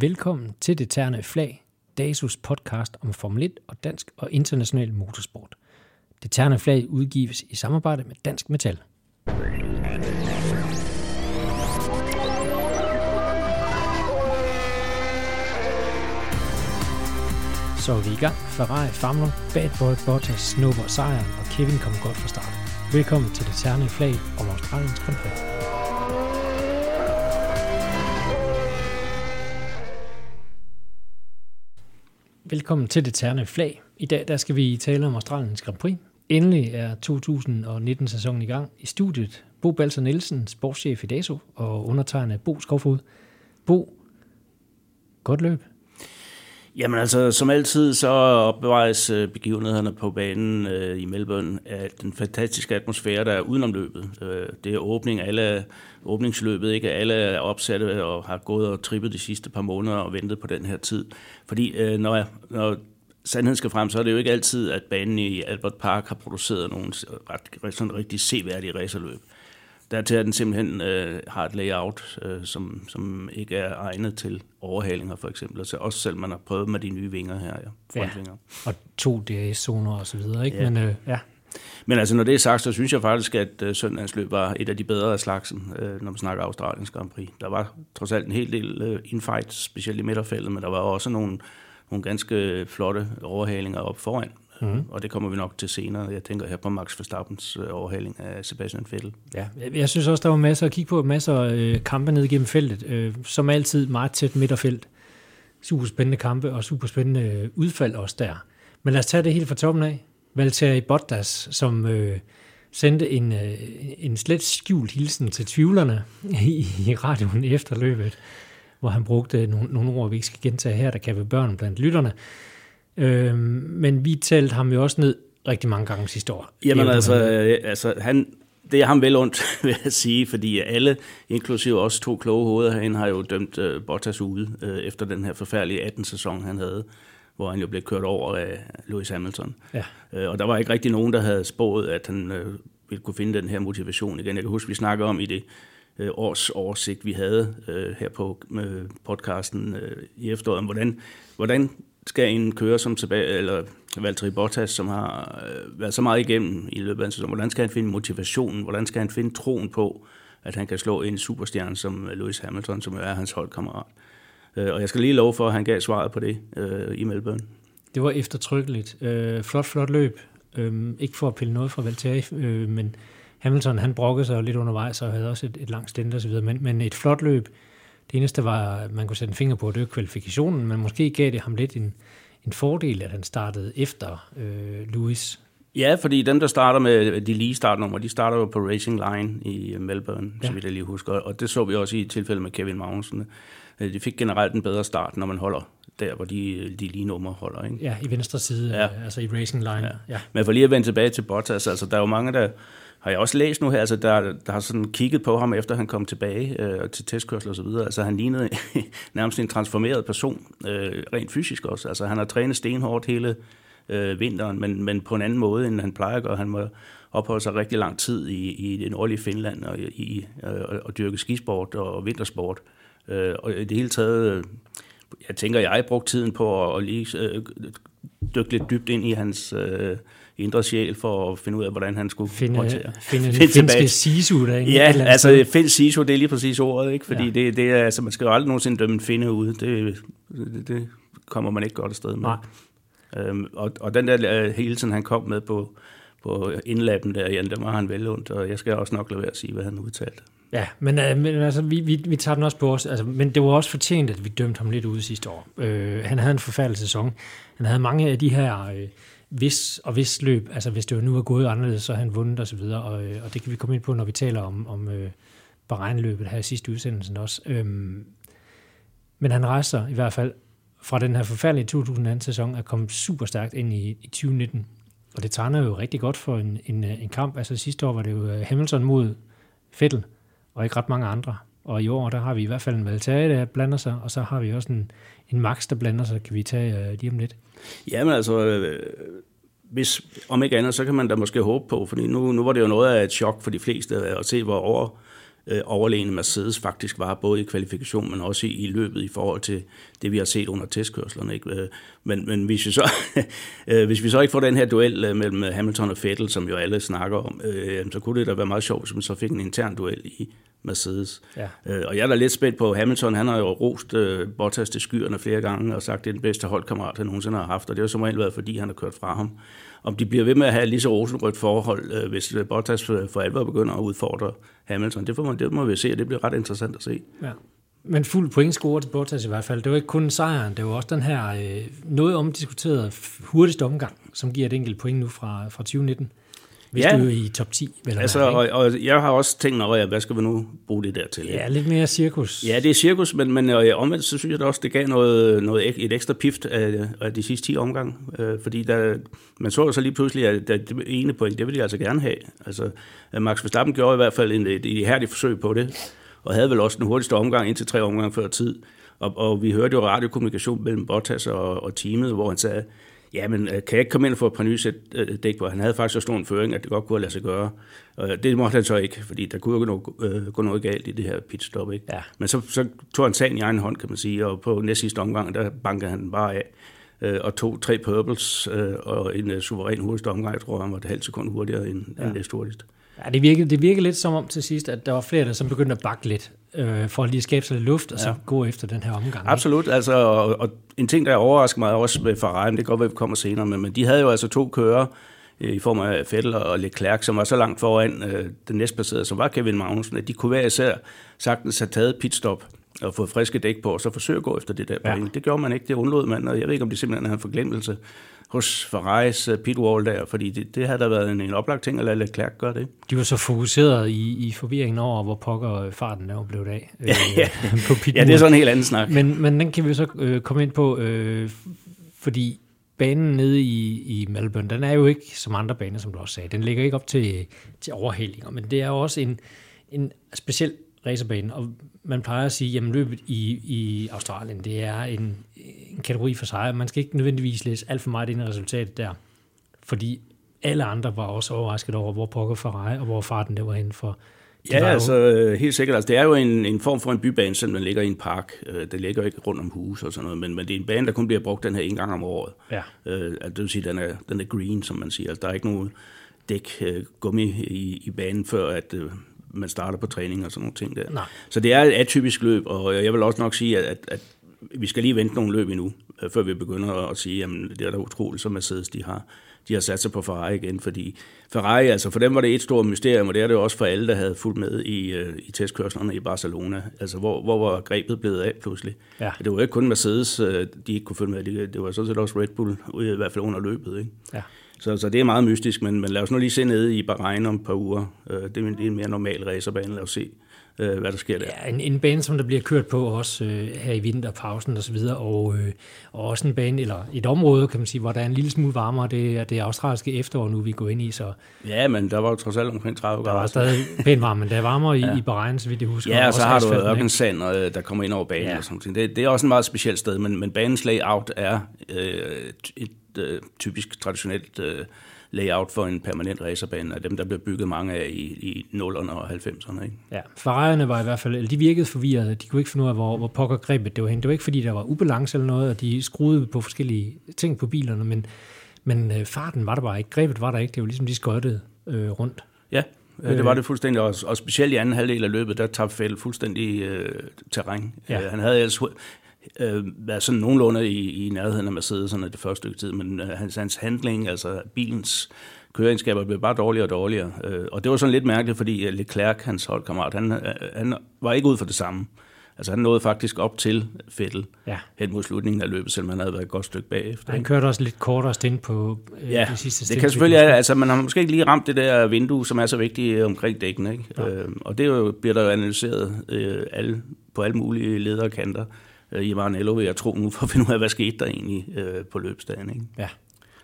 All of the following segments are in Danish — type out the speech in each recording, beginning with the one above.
Velkommen til Det Terne Flag, DASUS podcast om Formel 1 og dansk og international motorsport. Det Terne Flag udgives i samarbejde med Dansk Metal. Så er vi i gang. Ferrari famler, Bad Boy Bottas snupper sejren, og Kevin kommer godt fra start. Velkommen til det terne flag om Australiens Grand Prix. Velkommen til det terne flag. I dag der skal vi tale om Australiens Grand Prix. Endelig er 2019-sæsonen i gang. I studiet Bo Balser Nielsen, sportschef i DASO, og undertegnet Bo Skovfod. Bo, godt løb. Jamen altså, som altid, så opbevares øh, begivenhederne på banen øh, i Melbourne af den fantastiske atmosfære, der er udenom løbet. Øh, det er åbning, alle åbningsløbet, ikke alle er opsatte og har gået og trippet de sidste par måneder og ventet på den her tid. Fordi øh, når, når sandheden skal frem, så er det jo ikke altid, at banen i Albert Park har produceret nogle ret, sådan rigtig seværdige racerløb. Dertil er den simpelthen øh, har et layout, øh, som, som ikke er egnet til overhalinger for eksempel. Altså også selv man har prøvet med de nye vinger her, ja, frontvinger. Ja, og to DS-zoner og så videre, ikke? Ja. Men, øh, ja. Men altså, når det er sagt, så synes jeg faktisk, at øh, søndagens løb var et af de bedre af slagsen, øh, når man snakker Australiens Grand Prix. Der var trods alt en hel del øh, infight, specielt i midterfældet, men der var også nogle, nogle ganske flotte overhalinger op foran. Mm. Og det kommer vi nok til senere. Jeg tænker her på Max Verstappens øh, overhaling af Sebastian Vettel. Ja, jeg synes også, der var masser at kigge på. Masser af øh, kampe ned igennem feltet. Øh, som altid meget tæt midterfelt. Super spændende kampe og super spændende udfald også der. Men lad os tage det helt fra toppen af. Valtteri Bottas, som øh, sendte en, øh, en slet skjult hilsen til tvivlerne i, i radioen efter løbet, hvor han brugte nogle, nogle ord, vi ikke skal gentage her, der kan være børn blandt lytterne. Øh, men vi talte ham jo også ned rigtig mange gange sidste år. Jamen altså, altså han, det er ham vel ondt, vil jeg sige, fordi alle, inklusive også to kloge hoveder herinde, har jo dømt uh, Bottas ude uh, efter den her forfærdelige 18-sæson, han havde, hvor han jo blev kørt over af Lewis Hamilton. Ja. Uh, og der var ikke rigtig nogen, der havde spået, at han uh, ville kunne finde den her motivation igen. Jeg kan huske, vi snakkede om i det uh, års oversigt, vi havde uh, her på uh, podcasten uh, i efteråret, om hvordan, hvordan skal en køre som tilbage, eller Valtteri Bottas, som har øh, været så meget igennem i løbet af en sæson, hvordan skal han finde motivationen, hvordan skal han finde troen på, at han kan slå en superstjerne som øh, Lewis Hamilton, som er hans holdkammerat. Øh, og jeg skal lige love for, at han gav svaret på det øh, i Melbourne. Det var eftertrykkeligt. Øh, flot, flot løb. Øh, ikke for at pille noget fra Valtteri, øh, men Hamilton han brokkede sig lidt undervejs og havde også et, et langt stint osv., men, men et flot løb. Det eneste var, at man kunne sætte en finger på, det var kvalifikationen, men måske gav det ham lidt en, en fordel, at han startede efter øh, Lewis. Ja, fordi dem, der starter med de lige startnummer, de starter jo på Racing Line i Melbourne, ja. som vi da lige husker. Og det så vi også i tilfælde med Kevin Magnussen. Øh, de fik generelt en bedre start, når man holder der, hvor de, de lige numre holder. Ikke? Ja, i venstre side, ja. altså i Racing Line. Ja. Ja. Men for lige at vende tilbage til Bottas, altså der er jo mange, der har jeg også læst nu her, altså der, der har sådan kigget på ham, efter han kom tilbage øh, til testkørsel og så videre. Altså han lignede nærmest en transformeret person, øh, rent fysisk også. Altså han har trænet stenhårdt hele øh, vinteren, men, men på en anden måde, end han plejer at gøre. Han må opholde sig rigtig lang tid i, i det nordlige Finland og, i, øh, og dyrke skisport og vintersport. Øh, og i det hele taget, øh, jeg tænker, jeg har brugt tiden på at, at lige øh, dykke lidt dybt ind i hans... Øh, indre sjæl for at finde ud af, hvordan han skulle finde, håndtere. Finde, finde finske sisu der, ikke? Ja, altså find sisu, det er lige præcis ordet, ikke? Fordi ja. det, det er, altså, man skal jo aldrig nogensinde dømme en finde ud. Det, det, det kommer man ikke godt afsted med. Nej. Øhm, og, og den der uh, hilsen, han kom med på, på indlappen der, Jan, der var han vel ondt, og jeg skal også nok lade være at sige, hvad han udtalte. Ja, men, uh, men altså, vi, vi, vi tager den også på os. Altså, men det var også fortjent, at vi dømte ham lidt ud sidste år. Uh, han havde en forfærdelig sæson. Han havde mange af de her... Uh, hvis og hvis løb, altså hvis det jo nu er gået anderledes, så har han vundet osv., og, og, øh, og det kan vi komme ind på, når vi taler om, om øh, Bahrein-løbet her i sidste udsendelse også. Øhm, men han rejser i hvert fald fra den her forfærdelige 2018-sæson, er kommet super stærkt ind i, i 2019, og det tegner jo rigtig godt for en, en, øh, en kamp. Altså sidste år var det jo øh, Hamilton mod Fettel, og ikke ret mange andre. Og i år, der har vi i hvert fald en Valtteri, der blander sig, og så har vi også en, en Max, der blander sig, kan vi tage øh, lige om lidt. Jamen altså, øh, hvis, om ikke andet, så kan man da måske håbe på, fordi nu, nu var det jo noget af et chok for de fleste øh, at se, hvor over øh, overlegne Mercedes faktisk var, både i kvalifikation, men også i, i løbet i forhold til det, vi har set under testkørslerne. Ikke? Øh, men, men hvis, vi så, øh, hvis vi så ikke får den her duel mellem Hamilton og Vettel, som jo alle snakker om, øh, så kunne det da være meget sjovt, hvis man så fik en intern duel i Mercedes. Ja. Øh, og jeg er da lidt spændt på Hamilton. Han har jo rost øh, Bottas til skyerne flere gange og sagt, at det er den bedste holdkammerat, han nogensinde har haft. Og det har som regel været, fordi han har kørt fra ham. Om de bliver ved med at have lige så rosenrødt forhold, øh, hvis Bottas for alvor begynder at udfordre Hamilton, det, får man, det må vi se, og det bliver ret interessant at se. Ja. Men fuld pointscore til Bottas i hvert fald. Det var ikke kun sejren, det var også den her øh, noget omdiskuterede hurtigste omgang, som giver et enkelt point nu fra, fra 2019 hvis ja. du er i top 10. Vel altså, være, og, og jeg har også tænkt over, hvad skal vi nu bruge det der til? Ja, lidt mere cirkus. Ja, det er cirkus, men, men øh, omvendt så synes jeg da også, det gav noget, noget, et ekstra pift af, af de sidste 10 omgange. Øh, fordi der, man så så lige pludselig, at det ene point, det ville de altså gerne have. Altså, Max Verstappen gjorde i hvert fald en, et ihærdigt forsøg på det, og havde vel også den hurtigste omgang indtil tre omgange før tid. Og, og vi hørte jo radiokommunikation mellem Bottas og, og teamet, hvor han sagde, Ja, men øh, kan jeg ikke komme ind og få et par nye sæt øh, dæk på? Han havde faktisk så stor en føring, at det godt kunne lade sig gøre. Og det måtte han så ikke, fordi der kunne jo gå, øh, gå noget galt i det her pitstop. Ikke? Ja. Men så, så tog han sagen i egen hånd, kan man sige, og på næste sidste omgang, der bankede han bare af og tog tre purples og en suveræn hurtigste omgang. Jeg tror, han var et halvt sekund hurtigere end, ja. end næst hurtigst. Ja, det virkede, det virkede lidt som om til sidst, at der var flere, der som begyndte at bakke lidt, øh, for at lige skabe sig lidt luft, og ja. så gå efter den her omgang. Absolut, altså, og, og en ting, der overrasker mig også med Ferrari, det kan godt være, vi kommer senere med, men de havde jo altså to kører, øh, i form af Vettel og Leclerc, som var så langt foran øh, den næstplacerede, som var Kevin Magnussen, at de kunne være især sagtens have taget pitstop og fået friske dæk på, og så forsøge at gå efter det der ja. point. Det gjorde man ikke, det undlod man, og jeg ved ikke, om det simpelthen er en forglemmelse hos Ferraris uh, pitwall der, fordi det, det havde da været en, en oplagt ting at lade Leclerc gøre det. De var så fokuseret i, i forvirringen over, hvor pokker farten der var blevet af øh, ja, på pitwall. Ja, det er sådan en helt anden snak. Men, men den kan vi så øh, komme ind på, øh, fordi banen nede i, i Melbourne, den er jo ikke som andre baner, som du også sagde. Den ligger ikke op til, til overhældinger, men det er jo også en, en speciel racerbane, og man plejer at sige, at løbet i, i Australien, det er en, en kategori for sig, man skal ikke nødvendigvis læse alt for meget ind i resultatet der, fordi alle andre var også overrasket over, hvor pokker Ferrari og hvor farten det var inden for. Ja, jo... altså helt sikkert. Altså, det er jo en, en form for en bybane, selvom den ligger i en park. Øh, det ligger ikke rundt om hus og sådan noget, men, men det er en bane, der kun bliver brugt den her en gang om året. Ja. Øh, altså, det vil sige, den er, den er green, som man siger. Altså, der er ikke nogen dæk øh, gummi i, i banen, før at øh, man starter på træning og sådan nogle ting der. Nej. Så det er et atypisk løb, og jeg vil også nok sige, at, at, at vi skal lige vente nogle løb endnu, øh, før vi begynder at sige, at det er da utroligt, som Mercedes de har, de har sat sig på Ferrari igen, fordi Ferrari, altså for dem var det et stort mysterium, og det er det også for alle, der havde fulgt med i, øh, i testkørslerne i Barcelona. Altså hvor, hvor var grebet blevet af pludselig? Ja. Det var ikke kun Mercedes, øh, de ikke kunne følge med, det, det var sådan set også Red Bull, i hvert fald under løbet. Ikke? Ja. Så, så det er meget mystisk, men, men lad os nu lige se ned i Bahrain om et par uger. Det er en, det er en mere normal racerbane, lad os se, øh, hvad der sker der. Ja, en, en bane, som der bliver kørt på også øh, her i vinterpausen og så videre, og, øh, og også en bane, eller et område, kan man sige, hvor der er en lille smule varmere, det er det australske efterår nu, vi går ind i. Så. Ja, men der var jo trods alt omkring 30 grader. Der var stadig pænt varmt, men det er varmere i, ja. i Bahrain, så vidt jeg husker. Ja, og så har du ørkensand, der kommer ind over banen ja. og sådan noget. Det, det er også en meget specielt sted, men, men banens layout er øh, et øh, typisk traditionelt øh, layout for en permanent racerbane, af dem, der blev bygget mange af i, i 0'erne og 90'erne. Ikke? Ja, Ferrari'erne var i hvert fald, de virkede forvirrede. De kunne ikke finde ud af, hvor, hvor pokker grebet det var hen. Det var ikke, fordi der var ubalance eller noget, og de skruede på forskellige ting på bilerne, men, men øh, farten var der bare ikke. Grebet var der ikke. Det var ligesom, de skøjtede øh, rundt. Ja, Øh, det var det fuldstændig, og, og specielt i anden halvdel af løbet, der tabte Fælde fuldstændig øh, terræn. Ja. Øh, han havde ellers øh, været sådan nogenlunde i, i nærheden af Mercedeserne det første stykke tid, men øh, hans, hans handling, altså bilens køreegenskaber, blev bare dårligere og dårligere. Øh, og det var sådan lidt mærkeligt, fordi Leclerc, hans holdkammerat, han, øh, han var ikke ud for det samme. Altså han nåede faktisk op til Fettel ja. hen mod slutningen af løbet, selvom han havde været et godt stykke bagefter. Han kørte også lidt kortere stint på øh, ja, det sidste stint. det kan selvfølgelig, altså man har måske ikke lige ramt det der vindue, som er så vigtigt omkring dækken. Ikke? Ja. Øh, og det jo, bliver der jo analyseret øh, alle, på alle mulige lederkanter øh, i Maranello, vil jeg tro nu, for at finde ud af, hvad skete der egentlig øh, på løbsdagen. Ikke? Ja.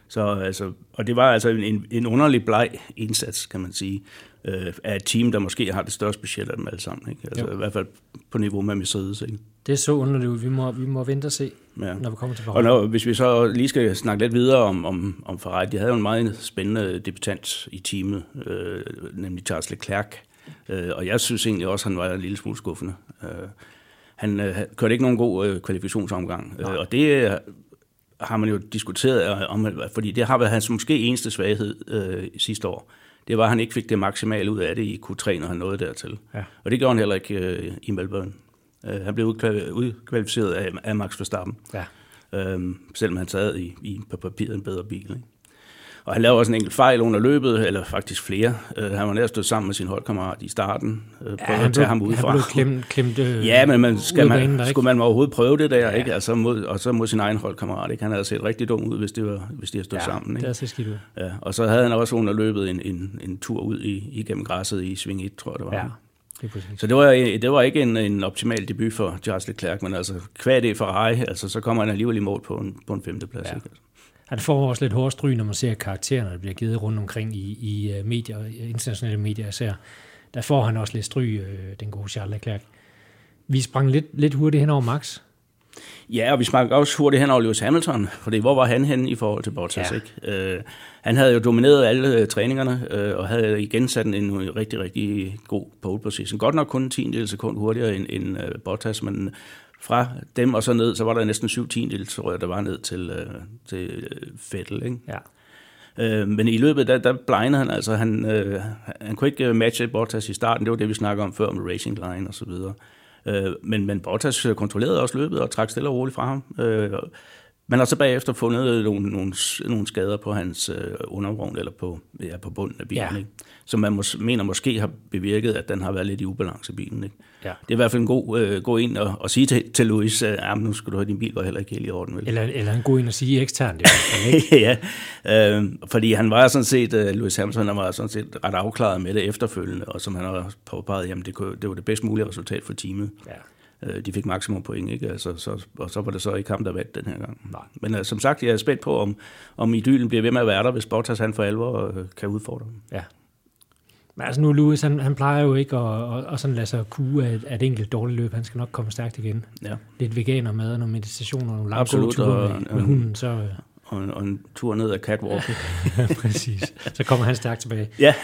Så, altså, og det var altså en, en underlig bleg indsats, kan man sige, øh, af et team, der måske har det største budget af dem alle sammen. Ikke? Altså, I hvert fald på niveau med Mercedes. Ikke? Det er så underligt ud. Vi må, vi må vente og se, ja. når vi kommer til Ferrari. Og når, hvis vi så lige skal snakke lidt videre om, om, om Ferrari, de havde jo en meget spændende debutant i teamet, øh, nemlig Charles Leclerc, Øh, og jeg synes egentlig også, at han var en lille smule skuffende. Øh, han øh, kørte ikke nogen god øh, kvalifikationsomgang, øh, og det øh, har man jo diskuteret om, fordi det har været hans måske eneste svaghed øh, sidste år. Det var, at han ikke fik det maksimale ud af det i Q3, når han nåede dertil. Ja. Og det gjorde han heller ikke øh, i Melbourne. Øh, han blev udkvalificeret af, af Max Verstappen. Ja. Øh, selvom han sad i, i på papiret en bedre bil. Ikke? Og han lavede også en enkelt fejl under løbet, eller faktisk flere. Uh, han var nær stået sammen med sin holdkammerat i starten. Prøvede ja, at tage ham udefra. Han blev klemt, klemt uh, Ja, men man, skal man, banen, skulle man overhovedet prøve det der, ja. ikke? Altså mod, og så mod sin egen holdkammerat. Ikke? Han havde set rigtig dum ud, hvis, det var, hvis de havde stået ja, sammen. Ikke? det er så skidt ud. Ja, og så havde han også under løbet en, en, en tur ud i, igennem græsset i sving 1, tror jeg det var. Ja. Det så det var, det var ikke en, en optimal debut for Charles Leclerc, men altså kvad det Ferrari, altså så kommer han alligevel i mål på en, på en femteplads. Ja. Ikke? Han får også lidt hårdstry, når man ser karaktererne, der bliver givet rundt omkring i, i øh, medier, internationale medier især. Der får han også lidt stry, øh, den gode Charles Leclerc. Vi sprang lidt, lidt hurtigt hen over Max. Ja, og vi sprang også hurtigt hen over Lewis Hamilton, fordi hvor var han henne i forhold til Bottas? Ja. Ikke? Øh, han havde jo domineret alle øh, træningerne, øh, og havde igen sat en, en rigtig, rigtig god pole position. Godt nok kun en tiendel sekund hurtigere end, end uh, Bottas, men fra dem og så ned, så var der næsten syv tiendel, tror jeg, der var ned til, øh, til Fettel. Ikke? Ja. Øh, men i løbet, der, der blindede han, altså han, øh, han kunne ikke matche Bottas i starten, det var det, vi snakkede om før, med Racing Line og så videre. Øh, men, men Bottas kontrollerede også løbet og trak stille og roligt fra ham. Øh, man har så bagefter fundet nogle, nogle, nogle skader på hans øh, undervogn, eller på, ja, på bunden af bilen, ja. ikke? Som man mås- mener måske har bevirket, at den har været lidt i ubalance bilen. Ikke? Ja. Det er i hvert fald en god, øh, god en at, at sige til, til Louis, at øh, nu skal du have din bil, var heller ikke helt i orden. Vel? Eller, eller en god en at sige eksternt. ja, øh, fordi han var sådan set, uh, Louis Hamilton han var sådan set ret afklaret med det efterfølgende, og som han har påpeget, jamen det, kunne, det var det bedst mulige resultat for teamet. Ja. Øh, de fik maksimum point, ikke? Altså, så, og så var det så ikke ham, der vandt den her gang. Nej. Men uh, som sagt, jeg er spændt på, om, om idyllen bliver ved med at være der, hvis Bottas han for alvor uh, kan udfordre dem. Ja. Men altså nu, Louis, han, han plejer jo ikke at, at, at sådan lade sig kue af, af et enkelt dårligt løb. Han skal nok komme stærkt igen. Ja. Lidt veganer med, noget meditation og nogle lange Absolut, ture og, med, med hunden, så... Og en, og en tur ned ad catwalk. ja, præcis. Så kommer han stærkt tilbage. Ja.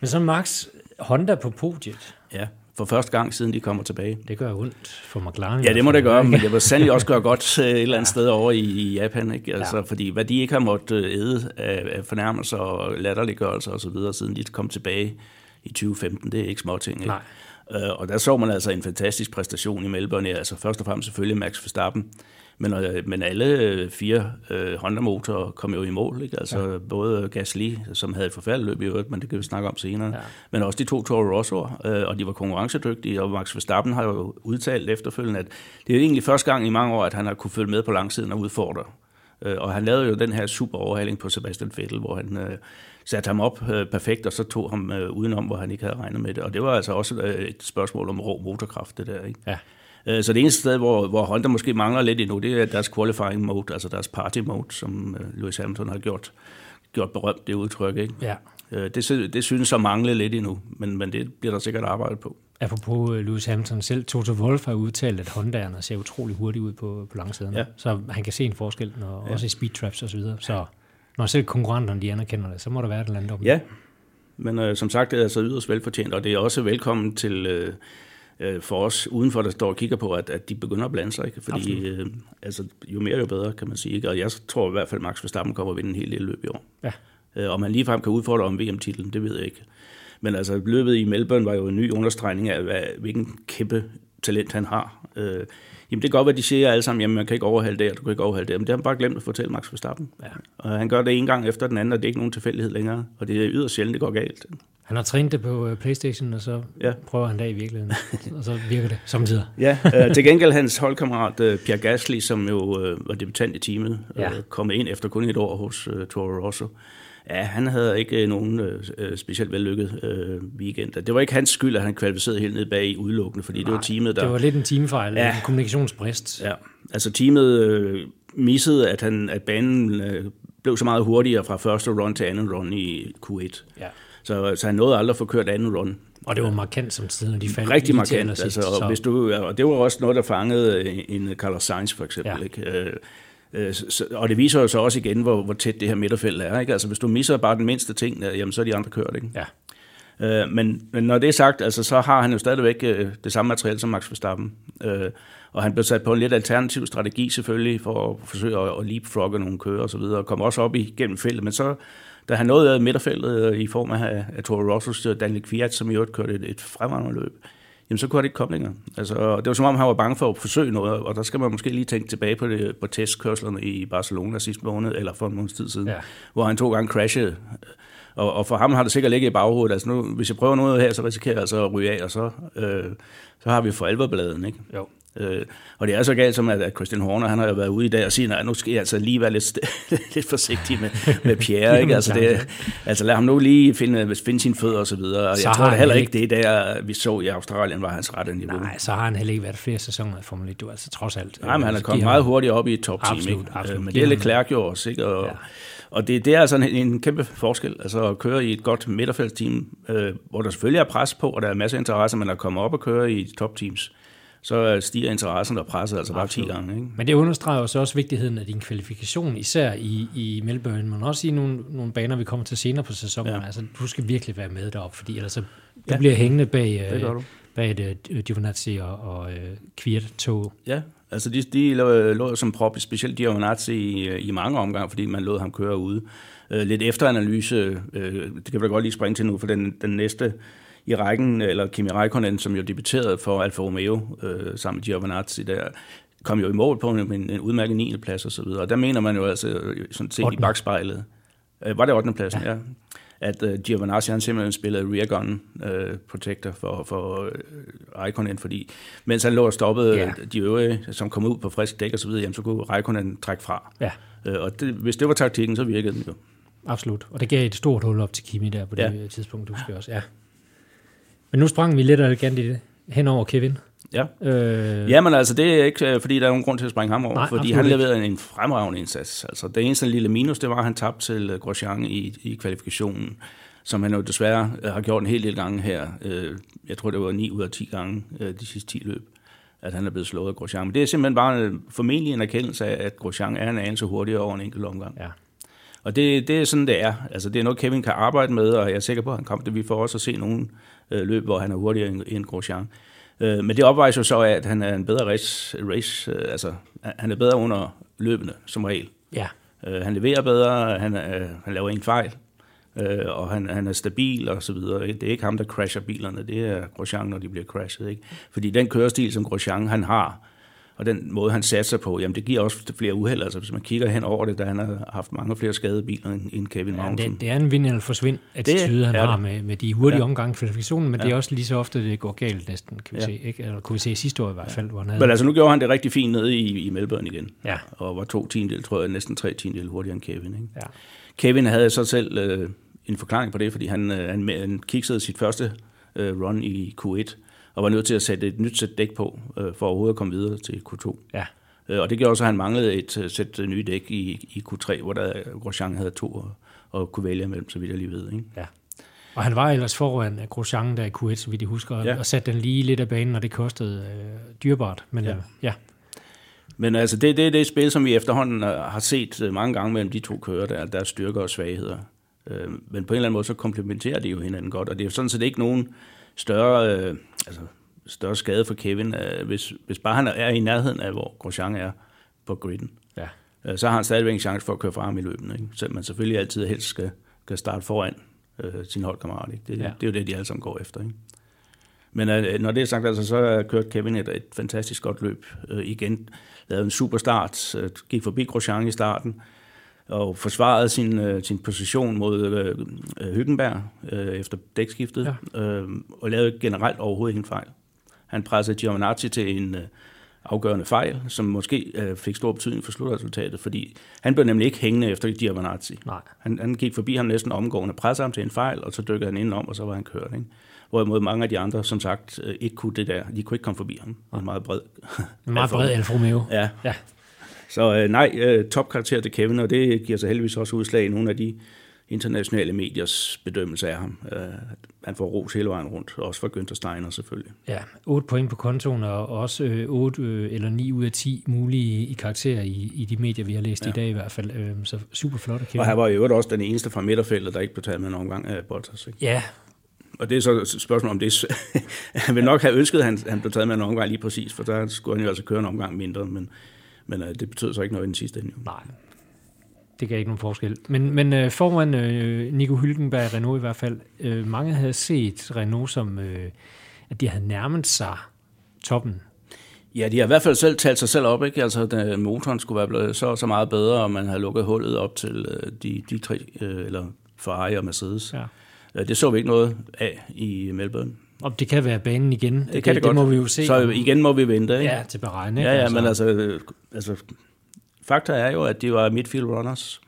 Men så Max, Honda på podiet. Ja for første gang, siden de kommer tilbage. Det gør ondt for McLaren. Ja, det må det gøre, men det vil sandelig også gøre godt et eller andet sted over i, i Japan. Ikke? Altså, ja. Fordi hvad de ikke har måttet æde af, af fornærmelser og latterliggørelser osv., siden de kom tilbage i 2015, det er ikke småting. Ikke? Nej. Uh, og der så man altså en fantastisk præstation i Melbourne. Altså først og fremmest selvfølgelig Max Verstappen, men, øh, men alle øh, fire øh, Honda-motorer kom jo i mål. Ikke? Altså ja. både Gasly, som havde et forfærdeligt løb i øvrigt, men det kan vi snakke om senere. Ja. Men også de to Toro Rosso, øh, og de var konkurrencedygtige. Og Max Verstappen har jo udtalt efterfølgende, at det er egentlig første gang i mange år, at han har kunne følge med på langsiden og udfordre. Øh, og han lavede jo den her super overhaling på Sebastian Vettel, hvor han... Øh, satte ham op øh, perfekt, og så tog ham øh, udenom, hvor han ikke havde regnet med det. Og det var altså også øh, et spørgsmål om rå motorkraft, det der. Ikke? Ja. Øh, så det eneste sted, hvor, hvor Honda måske mangler lidt endnu, det er deres qualifying mode, altså deres party mode, som øh, Lewis Hamilton har gjort, gjort berømt, det udtryk. Ikke? Ja. Det, det synes at mangle lidt endnu, men, men det bliver der sikkert arbejdet på. Apropos Lewis Hamilton selv, Toto Wolff har udtalt, at Hondaerne ser utrolig hurtigt ud på, på langsiden, ja. så han kan se en forskel, når, ja. også i speed traps og så videre. Så når selv konkurrenterne de anerkender det, så må der være et eller andet om Ja, men øh, som sagt, det er altså yderst velfortjent, og det er også velkommen til, øh, øh, for os udenfor, der står og kigger på, at, at de begynder at blande sig. Ikke? Fordi øh, altså, jo mere, jo bedre, kan man sige. Ikke? Og jeg tror i hvert fald, at Max Verstappen kommer at vinde en hel del løb i år. Ja. Øh, om han ligefrem kan udfordre om VM-titlen, det ved jeg ikke. Men altså, løbet i Melbourne var jo en ny understregning af, hvad, hvilken kæmpe talent han har. Øh, jamen det kan godt være, de siger alle sammen, jamen man kan ikke overhale det, og du kan ikke overhale det. Men det har han bare glemt at fortælle Max Verstappen. Ja. Og han gør det en gang efter den anden, og det er ikke nogen tilfældighed længere. Og det er yderst sjældent, det går galt. Han har trænet det på øh, Playstation, og så ja. prøver han det i virkeligheden. og så virker det samtidig. ja, øh, til gengæld hans holdkammerat øh, Pierre Gasly, som jo øh, var debutant i teamet, ja. øh, kom ind efter kun et år hos øh, Toro Rosso. Ja, han havde ikke øh, nogen øh, øh, specielt vellykket øh, weekend. Det var ikke hans skyld, at han kvalificerede helt ned bag i udelukkende, fordi Nej, det var teamet, der... det var lidt en teamfejl, ja. en kommunikationsbrist. Ja, altså teamet øh, missede, at, han, at banen øh, blev så meget hurtigere fra første run til anden run i Q1. Ja. Så, så han nåede aldrig at få kørt anden run. Og det var markant som tid, når de faldt Rigtig markant. Altså, og, hvis du, og det var også noget, der fangede en Carlos Sainz for eksempel. Ja. Ikke? Øh, øh, og det viser jo så også igen, hvor, hvor tæt det her midterfelt er. Ikke? Altså, hvis du misser bare den mindste ting, jamen, så er de andre kørt. Ikke? Ja. Øh, men, men når det er sagt, altså, så har han jo stadigvæk øh, det samme materiale som Max Verstappen. Øh, og han blev sat på en lidt alternativ strategi selvfølgelig, for at forsøge at, at leapfrogge nogle kører og så videre, og komme også op igennem feltet. Men så, da han nåede midterfeltet øh, i form af, af Toro Rossos Daniel Kviat, som i øvrigt kørte et, et fremragende løb, jamen så kunne han ikke komme længere. Altså, det var som om, han var bange for at forsøge noget, og der skal man måske lige tænke tilbage på, det, på testkørslerne i Barcelona sidste måned, eller for en måneds tid siden, ja. hvor han to gange crashede. Og, og for ham har det sikkert ligget i baghovedet, altså nu, hvis jeg prøver noget her, så risikerer jeg altså at ryge af, og så, øh, så har vi for alvor bladen, ikke? Jo. Øh, og det er så galt som, at, Christian Horner, han har jo været ude i dag og sige, at nu skal jeg altså lige være lidt, lidt forsigtig med, med Pierre. ikke? Altså, det, altså lad ham nu lige finde, finde sine fødder og så videre. Og så jeg tror det heller ikke, det der, vi så i Australien, var hans rette niveau. Nej, så har han heller ikke været flere sæsoner i Formel 1, du altså trods alt. Nej, men han er kommet meget hurtigt op i et top-team. Absolut, ikke? absolut. Men det er lidt klærk jo også, ikke? Og, ja. Og det, det er altså en, en kæmpe forskel, altså at køre i et godt midterfeltsteam, øh, hvor der selvfølgelig er pres på, og der er masser af interesse, men at komme op og køre i top-teams, så stiger interessen og presset altså bare 10 gange. Ikke? Men det understreger også, også vigtigheden af din kvalifikation, især i, i Melbourne, men også i nogle, nogle baner, vi kommer til senere på sæsonen. Ja. Altså, du skal virkelig være med derop, fordi ellers så, du ja. bliver hængende bag, det du. bag et uh, Giovinazzi og, og uh, Kvirt-tog. Ja, altså de, de lå, lå som prop, specielt Giovinazzi i, i mange omgange, fordi man lod ham køre ude. Uh, lidt efteranalyse, uh, det kan vi da godt lige springe til nu, for den, den næste i rækken, eller Kimi Räikkönen, som jo debuterede for Alfa Romeo øh, sammen med Giovinazzi der, kom jo i mål på en, en, udmærket 9. plads og så videre. Og der mener man jo altså, sådan set 8. i bagspejlet, øh, var det 8. pladsen, ja. ja at uh, Giovinazzi han simpelthen spillede rear gun uh, protector for, for uh, Raikkonen, fordi mens han lå og stoppede ja. de øvrige, som kom ud på frisk dæk og så videre, jamen, så kunne Raikkonen trække fra. Ja. Uh, og det, hvis det var taktikken, så virkede den jo. Absolut. Og det gav et stort hul op til Kimi der på det ja. tidspunkt, du skal også. Ja. Men nu sprang vi lidt elegant i det, hen over Kevin. Ja. Øh... Jamen altså, det er ikke, øh, fordi der er nogen grund til at springe ham over, Nej, fordi han leverede en fremragende indsats. Altså, det eneste lille minus, det var, at han tabte til øh, Grosjean i, i kvalifikationen, som han jo desværre øh, har gjort en hel del gange her. Jeg tror, det var 9 ud af 10 gange de sidste 10 løb, at han er blevet slået af Grosjean. Men det er simpelthen bare formentlig en erkendelse af, at Grosjean er en anelse hurtigere over en enkelt omgang. Ja. Og det, det er sådan, det er. Altså, det er noget, Kevin kan arbejde med, og jeg er sikker på, at han kommer det. Vi får også at se nogle øh, løb, hvor han er hurtigere end, end Grosjean. Øh, men det opvejes jo så af, at han er en bedre race, race øh, altså han er bedre under løbende, som regel. Ja. Øh, han leverer bedre, han, øh, han laver ingen fejl, øh, og han, han er stabil og så videre. Det er ikke ham, der crasher bilerne, det er Grosjean, når de bliver crashet. Ikke? Fordi den kørestil, som Grosjean han har, og den måde, han satser på, jamen det giver også flere uheld. Altså hvis man kigger hen over det, da han har haft mange flere skadede biler end Kevin Magnussen. Ja, det, det er en vind eller forsvind attitude, han har med, med de hurtige ja. omgange kvalifikationen, men ja. det er også lige så ofte, det går galt næsten, kan vi ja. se. Ikke? Eller kunne vi se sidste år i hvert fald, hvor han havde... Men altså nu gjorde han det rigtig fint nede i, i Melbourne igen. Ja. Og var to tiendel, tror jeg, næsten tre tiendel hurtigere end Kevin. Ikke? Ja. Kevin havde så selv øh, en forklaring på det, fordi han, øh, han, han kiksede sit første øh, run i Q1, og var nødt til at sætte et nyt sæt dæk på, øh, for overhovedet at komme videre til Q2. Ja. Øh, og det gjorde også, at han manglede et øh, sæt nye dæk i, i Q3, hvor der Grosjean havde to og, og kunne vælge mellem, så vidt jeg lige ved. Ikke? Ja. Og han var ellers foran Grosjean der i Q1, så vidt jeg husker, ja. og satte den lige lidt af banen, og det kostede øh, dyrbart. Men ja. Øh, ja. Men altså, det, det er det spil, som vi efterhånden har set mange gange mellem de to kører, der, der er styrker og svagheder. Men på en eller anden måde, så komplementerer de jo hinanden godt, og det er jo sådan set ikke nogen større, øh, altså, større skade for Kevin, øh, hvis, hvis bare han er i nærheden af, hvor Grosjean er på griden. Ja. Øh, så har han stadigvæk en chance for at køre frem i løbet. Ikke? Selvom man selvfølgelig altid helst skal, skal starte foran øh, sin holdkammerat. Ikke? Det, ja. det er jo det, de alle sammen går efter. Ikke? Men øh, når det er sagt, altså, så har kørt Kevin et, et fantastisk godt løb øh, igen. Lavede en super start, øh, gik forbi Grosjean i starten, og forsvarede sin, øh, sin position mod øh, øh, Hyggenberg øh, efter dækskiftet, ja. øh, og lavede generelt overhovedet ingen fejl. Han pressede Giovinazzi til en øh, afgørende fejl, som måske øh, fik stor betydning for slutresultatet, fordi han blev nemlig ikke hængende efter Giovinazzi. Nej. Han, han gik forbi ham næsten omgående, pressede ham til en fejl, og så dykkede han ind om, og så var han kørt. Ikke? Hvorimod mange af de andre, som sagt, øh, ikke kunne det der. De kunne ikke komme forbi ham. Var meget bred. En meget bred Alfa Romeo. Ja. ja. Så øh, nej, øh, topkarakter til Kevin, og det giver sig heldigvis også udslag i nogle af de internationale mediers bedømmelse af ham. Øh, han får ros hele vejen rundt, også for Günther Steiner selvfølgelig. Ja, 8 point på kontoen, og også øh, 8 øh, eller 9 ud af 10 mulige i karakterer i, i de medier, vi har læst ja. i dag i hvert fald. Øh, så super flot at kende. Og han var jo også den eneste fra midterfeltet, der ikke blev taget med en omgang af Bottas. Ikke? Ja, Og det er så et spørgsmål om det. han vil nok have ønsket, at han, han blev taget med en omgang lige præcis, for der skulle han jo altså køre en omgang mindre, men, men uh, det betød så ikke noget i den sidste ende. Nej, det gav ikke nogen forskel. Men, men uh, foran uh, Nico Hylkenberg Renault i hvert fald, uh, mange havde set Renault som, uh, at de havde nærmet sig toppen. Ja, de har i hvert fald selv talt sig selv op, ikke? Altså, da motoren skulle være blevet så, så meget bedre, og man har lukket hullet op til uh, de, de tre, uh, eller Ferrari og Mercedes. Ja. Uh, det så vi ikke noget af i Melbourne. Og det kan være banen igen. Det, kan det, det, det må vi jo se. Så igen må vi vente, ikke? Ja, til beregne. Ja, ja, altså. men altså, altså, fakta er jo, at de var midfield runners.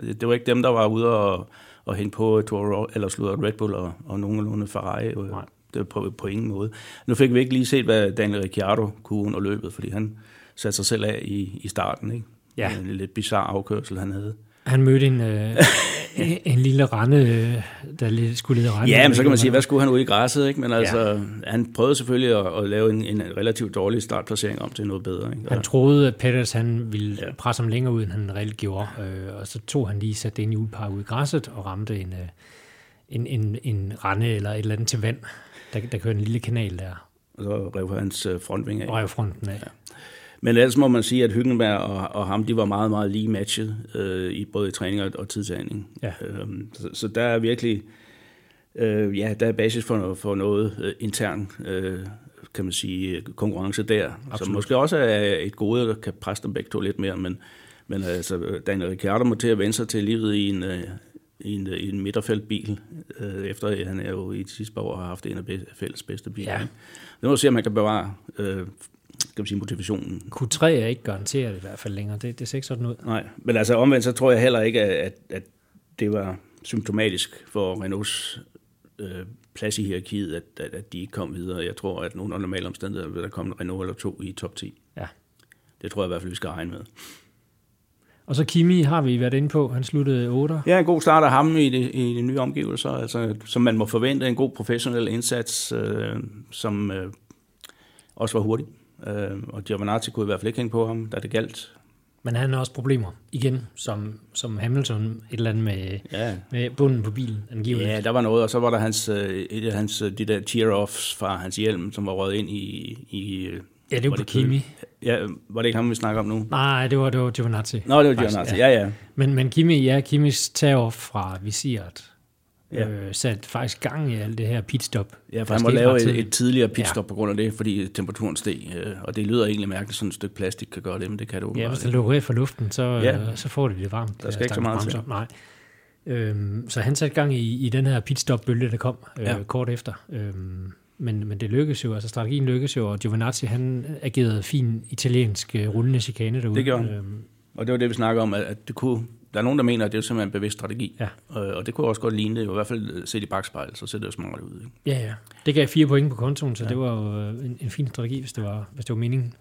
Det var ikke dem, der var ude og, og hænge på Toro, eller slutte Red Bull og, og nogenlunde Ferrari. Nej. Det på, på ingen måde. Nu fik vi ikke lige set, hvad Daniel Ricciardo kunne under løbet, fordi han satte sig selv af i, i starten. Ikke? Ja. En lidt bizarre afkørsel, han havde. Han mødte en, øh, en lille rende, øh, der skulle lede rende. Ja, men så kan man sige, hvad skulle han ud i græsset? Ikke? Men altså, ja. han prøvede selvfølgelig at, at lave en, en relativt dårlig startplacering om til noget bedre. Ikke? Han troede, at Peters han ville ja. presse ham længere ud, end han reelt gjorde. Øh, og så tog han lige sat det i udpar ud i græsset og ramte en, øh, en, en, en rende eller et eller andet til vand. Der, der kørte en lille kanal der. Og så rev hans øh, frontvinge af. Rev fronten af. Ja. Men ellers må man sige, at Hyggenberg og, og ham, de var meget, meget lige matchet, øh, i både i træning og, og tidtagning. Ja. Øhm, så, så der er virkelig, øh, ja, der er basis for, for noget øh, intern, øh, kan man sige, konkurrence der. Absolut. Så måske også er et gode, der kan presse dem begge to lidt mere, men, men altså, Daniel Ricciardo må til at vende sig til livet i en, øh, i en, i en midterfeltbil, øh, efter at han er jo i de sidste par år har haft en af fælles bedste biler. Ja. Nu må se, om man kan bevare øh, skal man sige, motivationen. Q3 er ikke garanteret i hvert fald længere. Det, det ser ikke sådan ud. Nej, men altså omvendt, så tror jeg heller ikke, at, at det var symptomatisk for Renaults øh, plads i hierarkiet, at, at, at de ikke kom videre. Jeg tror, at nogle normale omstændigheder vil der komme en Renault eller to i top 10. Ja. Det tror jeg i hvert fald, vi skal regne med. Og så Kimi har vi været inde på. Han sluttede 8. Ja, en god start af ham i de, i de nye omgivelser, altså, som man må forvente. En god professionel indsats, øh, som øh, også var hurtig. Øh, og Giovinazzi kunne i hvert fald ikke hænge på ham, da det galt. Men han har også problemer, igen, som, som Hamilton, et eller andet med, ja. med bunden på bilen, angiveligt. Ja, der var noget, og så var der hans, øh, et af hans, de der tear-offs fra hans hjelm, som var røget ind i... i ja, det var, var på Kimi. Ja, var det ikke ham, vi snakker om nu? Nej, det var, det var Giovinazzi. Nå, det var Giovinazzi, ja. ja, ja. Men, men Kimi, ja, Kimis tear-off fra visiret, ja. øh, sat faktisk gang i alt det her pitstop. Ja, for han må lave et, et tidligere pitstop ja. på grund af det, fordi temperaturen steg. Øh, og det lyder egentlig mærkeligt, sådan et stykke plastik kan gøre det, men det kan du Ja, hvis det lukker for luften, så, ja. øh, så får det det varmt. Der skal ikke så meget til. Nej. Øhm, så han satte gang i, i den her pitstop-bølge, der kom øh, ja. kort efter. Øhm, men, men det lykkedes jo, altså strategien lykkedes jo, og Giovinazzi han agerede fin italiensk uh, rullende chikane derude. Det gjorde han. Øhm, og det var det, vi snakker om, at det kunne der er nogen, der mener, at det er simpelthen en bevidst strategi. Ja. Og, og det kunne også godt ligne det. I hvert fald set i bagspejlet, så ser det jo smart ud. Ikke? Ja, ja. Det gav fire point på kontoen, så ja. det var jo øh, en, en fin strategi, hvis det var, hvis det var meningen.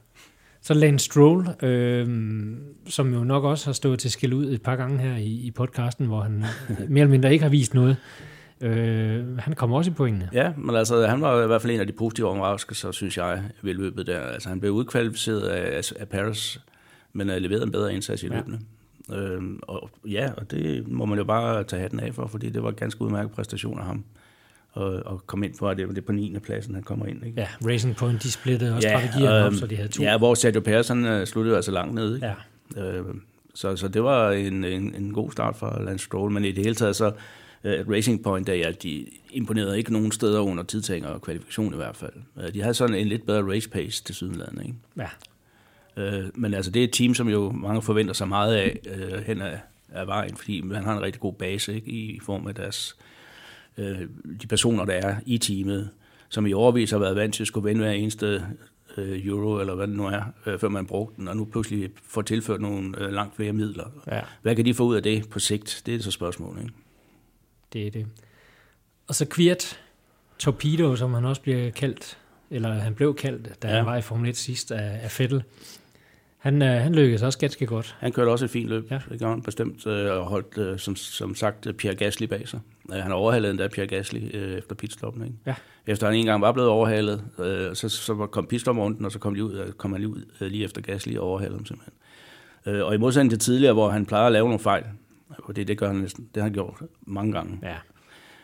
Så Lance Stroll, øh, som jo nok også har stået til skille ud et par gange her i, i podcasten, hvor han mere eller mindre ikke har vist noget. Øh, han kommer også i pointene. Ja, men altså, han var i hvert fald en af de positive overraskelser, synes jeg, ved løbet der. Altså, han blev udkvalificeret af, af Paris, men har leveret en bedre indsats i ja. Øh, og ja, og det må man jo bare tage hatten af for, fordi det var en ganske udmærket præstation af ham. Og, og komme ind på, at det er på 9. pladsen, han kommer ind. Ikke? Ja, Racing Point, de splittede også ja, strategierne øh, op, så de havde to. Ja, hvor Sergio Perez, han uh, sluttede altså langt nede. Ikke? Ja. Øh, så, så det var en, en, en god start for Lance Stroll, men i det hele taget så, uh, Racing Point, der ja, de imponerede ikke nogen steder under tidtænger og kvalifikation i hvert fald. Uh, de havde sådan en lidt bedre race pace til sydenlandet. Ikke? Ja. Øh, men altså, det er et team, som jo mange forventer sig meget af øh, hen ad, ad vejen, fordi man har en rigtig god base ikke, i form af deres, øh, de personer, der er i teamet, som i overvis har været vant til at skulle vende hver eneste øh, euro, eller hvad det nu er, øh, før man brugte den, og nu pludselig får tilført nogle øh, langt flere midler. Ja. Hvad kan de få ud af det på sigt? Det er så spørgsmålet. Ikke? Det er det. Og så Kvirt, Torpedo, som han også bliver kaldt, eller han blev kaldt, da ja. han var i Formel 1 sidst af, af Fettel. Han, øh, han lykkedes også ganske godt. Han kørte også et fint løb, ja. det gjorde han bestemt, øh, og holdt, øh, som, som sagt, Pierre Gasly bag sig. Øh, han overhalede endda Pierre Gasly øh, efter pitstoppen. Ikke? Ja. Efter han en gang var blevet overhalet, øh, så, så kom pitstoppen runden, og så kom, de ud, øh, kom han lige ud øh, lige efter Gasly og overhalede ham simpelthen. Øh, og i modsætning til tidligere, hvor han plejer at lave nogle fejl, og det, det gør han næsten, det har han gjort mange gange. Ja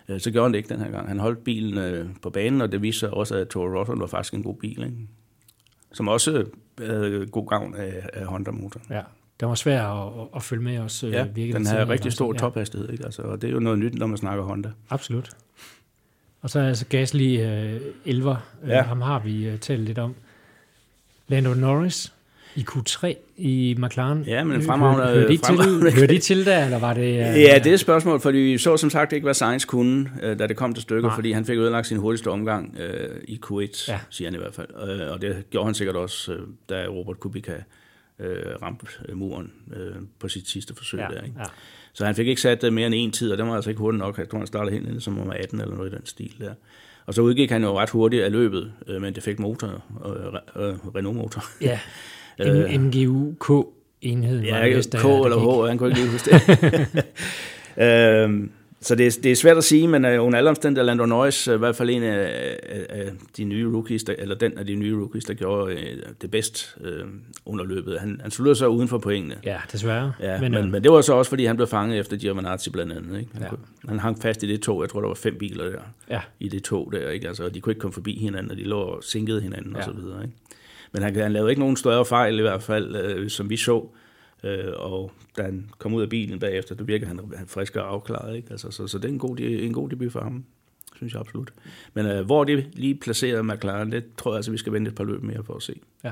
Øh, så gjorde han det ikke den her gang. Han holdt bilen øh, på banen, og det viste sig også, at Toro Rosso var faktisk en god bil, ikke? Som også havde god gavn af, af Honda-motor. Ja, den var svær at, at følge med os. Øh, ja, virkelig den havde rigtig stor ja. tophastighed, ikke? Altså, og det er jo noget nyt, når man snakker Honda. Absolut. Og så er altså Gasly uh, Elver, ja. uh, ham har vi uh, talt lidt om. Lando Norris, i Q3 i McLaren. Ja, men fremragende... Hører de, til, hører de til der, eller var det... Uh, ja, det er et spørgsmål, fordi vi så som sagt ikke, hvad Sainz kunne, uh, da det kom til stykker, Nej. fordi han fik ødelagt sin hurtigste omgang uh, i Q1, ja. siger han i hvert fald. Uh, og det gjorde han sikkert også, uh, da Robert Kubica uh, ramte muren uh, på sit sidste forsøg ja. der. Ikke? Ja. Så han fik ikke sat uh, mere end en tid, og det var altså ikke hurtigt nok. Jeg tror, han startede helt som nummer 18 eller noget i den stil der. Og så udgik han jo ret hurtigt af løbet uh, med en defekt motor, uh, uh, Renault-motor. Ja. Øh, MGU-K enheden. Ja, K eller H, han kunne ikke lige huske det. øhm, så det er, det er svært at sige, men uh, under alle omstændigheder Lando Norris uh, i hvert fald en af, af, af de nye rookies, der, eller den af de nye rookies, der gjorde uh, det bedst uh, under løbet. Han, han sluttede sig uden for pointene. Ja, desværre. Ja, men, men, men det var så også, fordi han blev fanget efter Giovinazzi blandt andet. Ikke? Han, ja. kunne, han hang fast i det tog, jeg tror, der var fem biler der, ja. i det tog der, ikke? Altså, de kunne ikke komme forbi hinanden, og de lå og sinkede hinanden ja. og så videre. Ikke? Men han, han lavede ikke nogen større fejl i hvert fald, øh, som vi så. Øh, og da han kom ud af bilen bagefter, det virker han, han frisk og afklaret. Ikke? Altså, så, så det er en god, en god debut for ham, synes jeg absolut. Men øh, hvor det lige placerer McLaren, det tror jeg altså, vi skal vente et par løb mere for at se. Ja.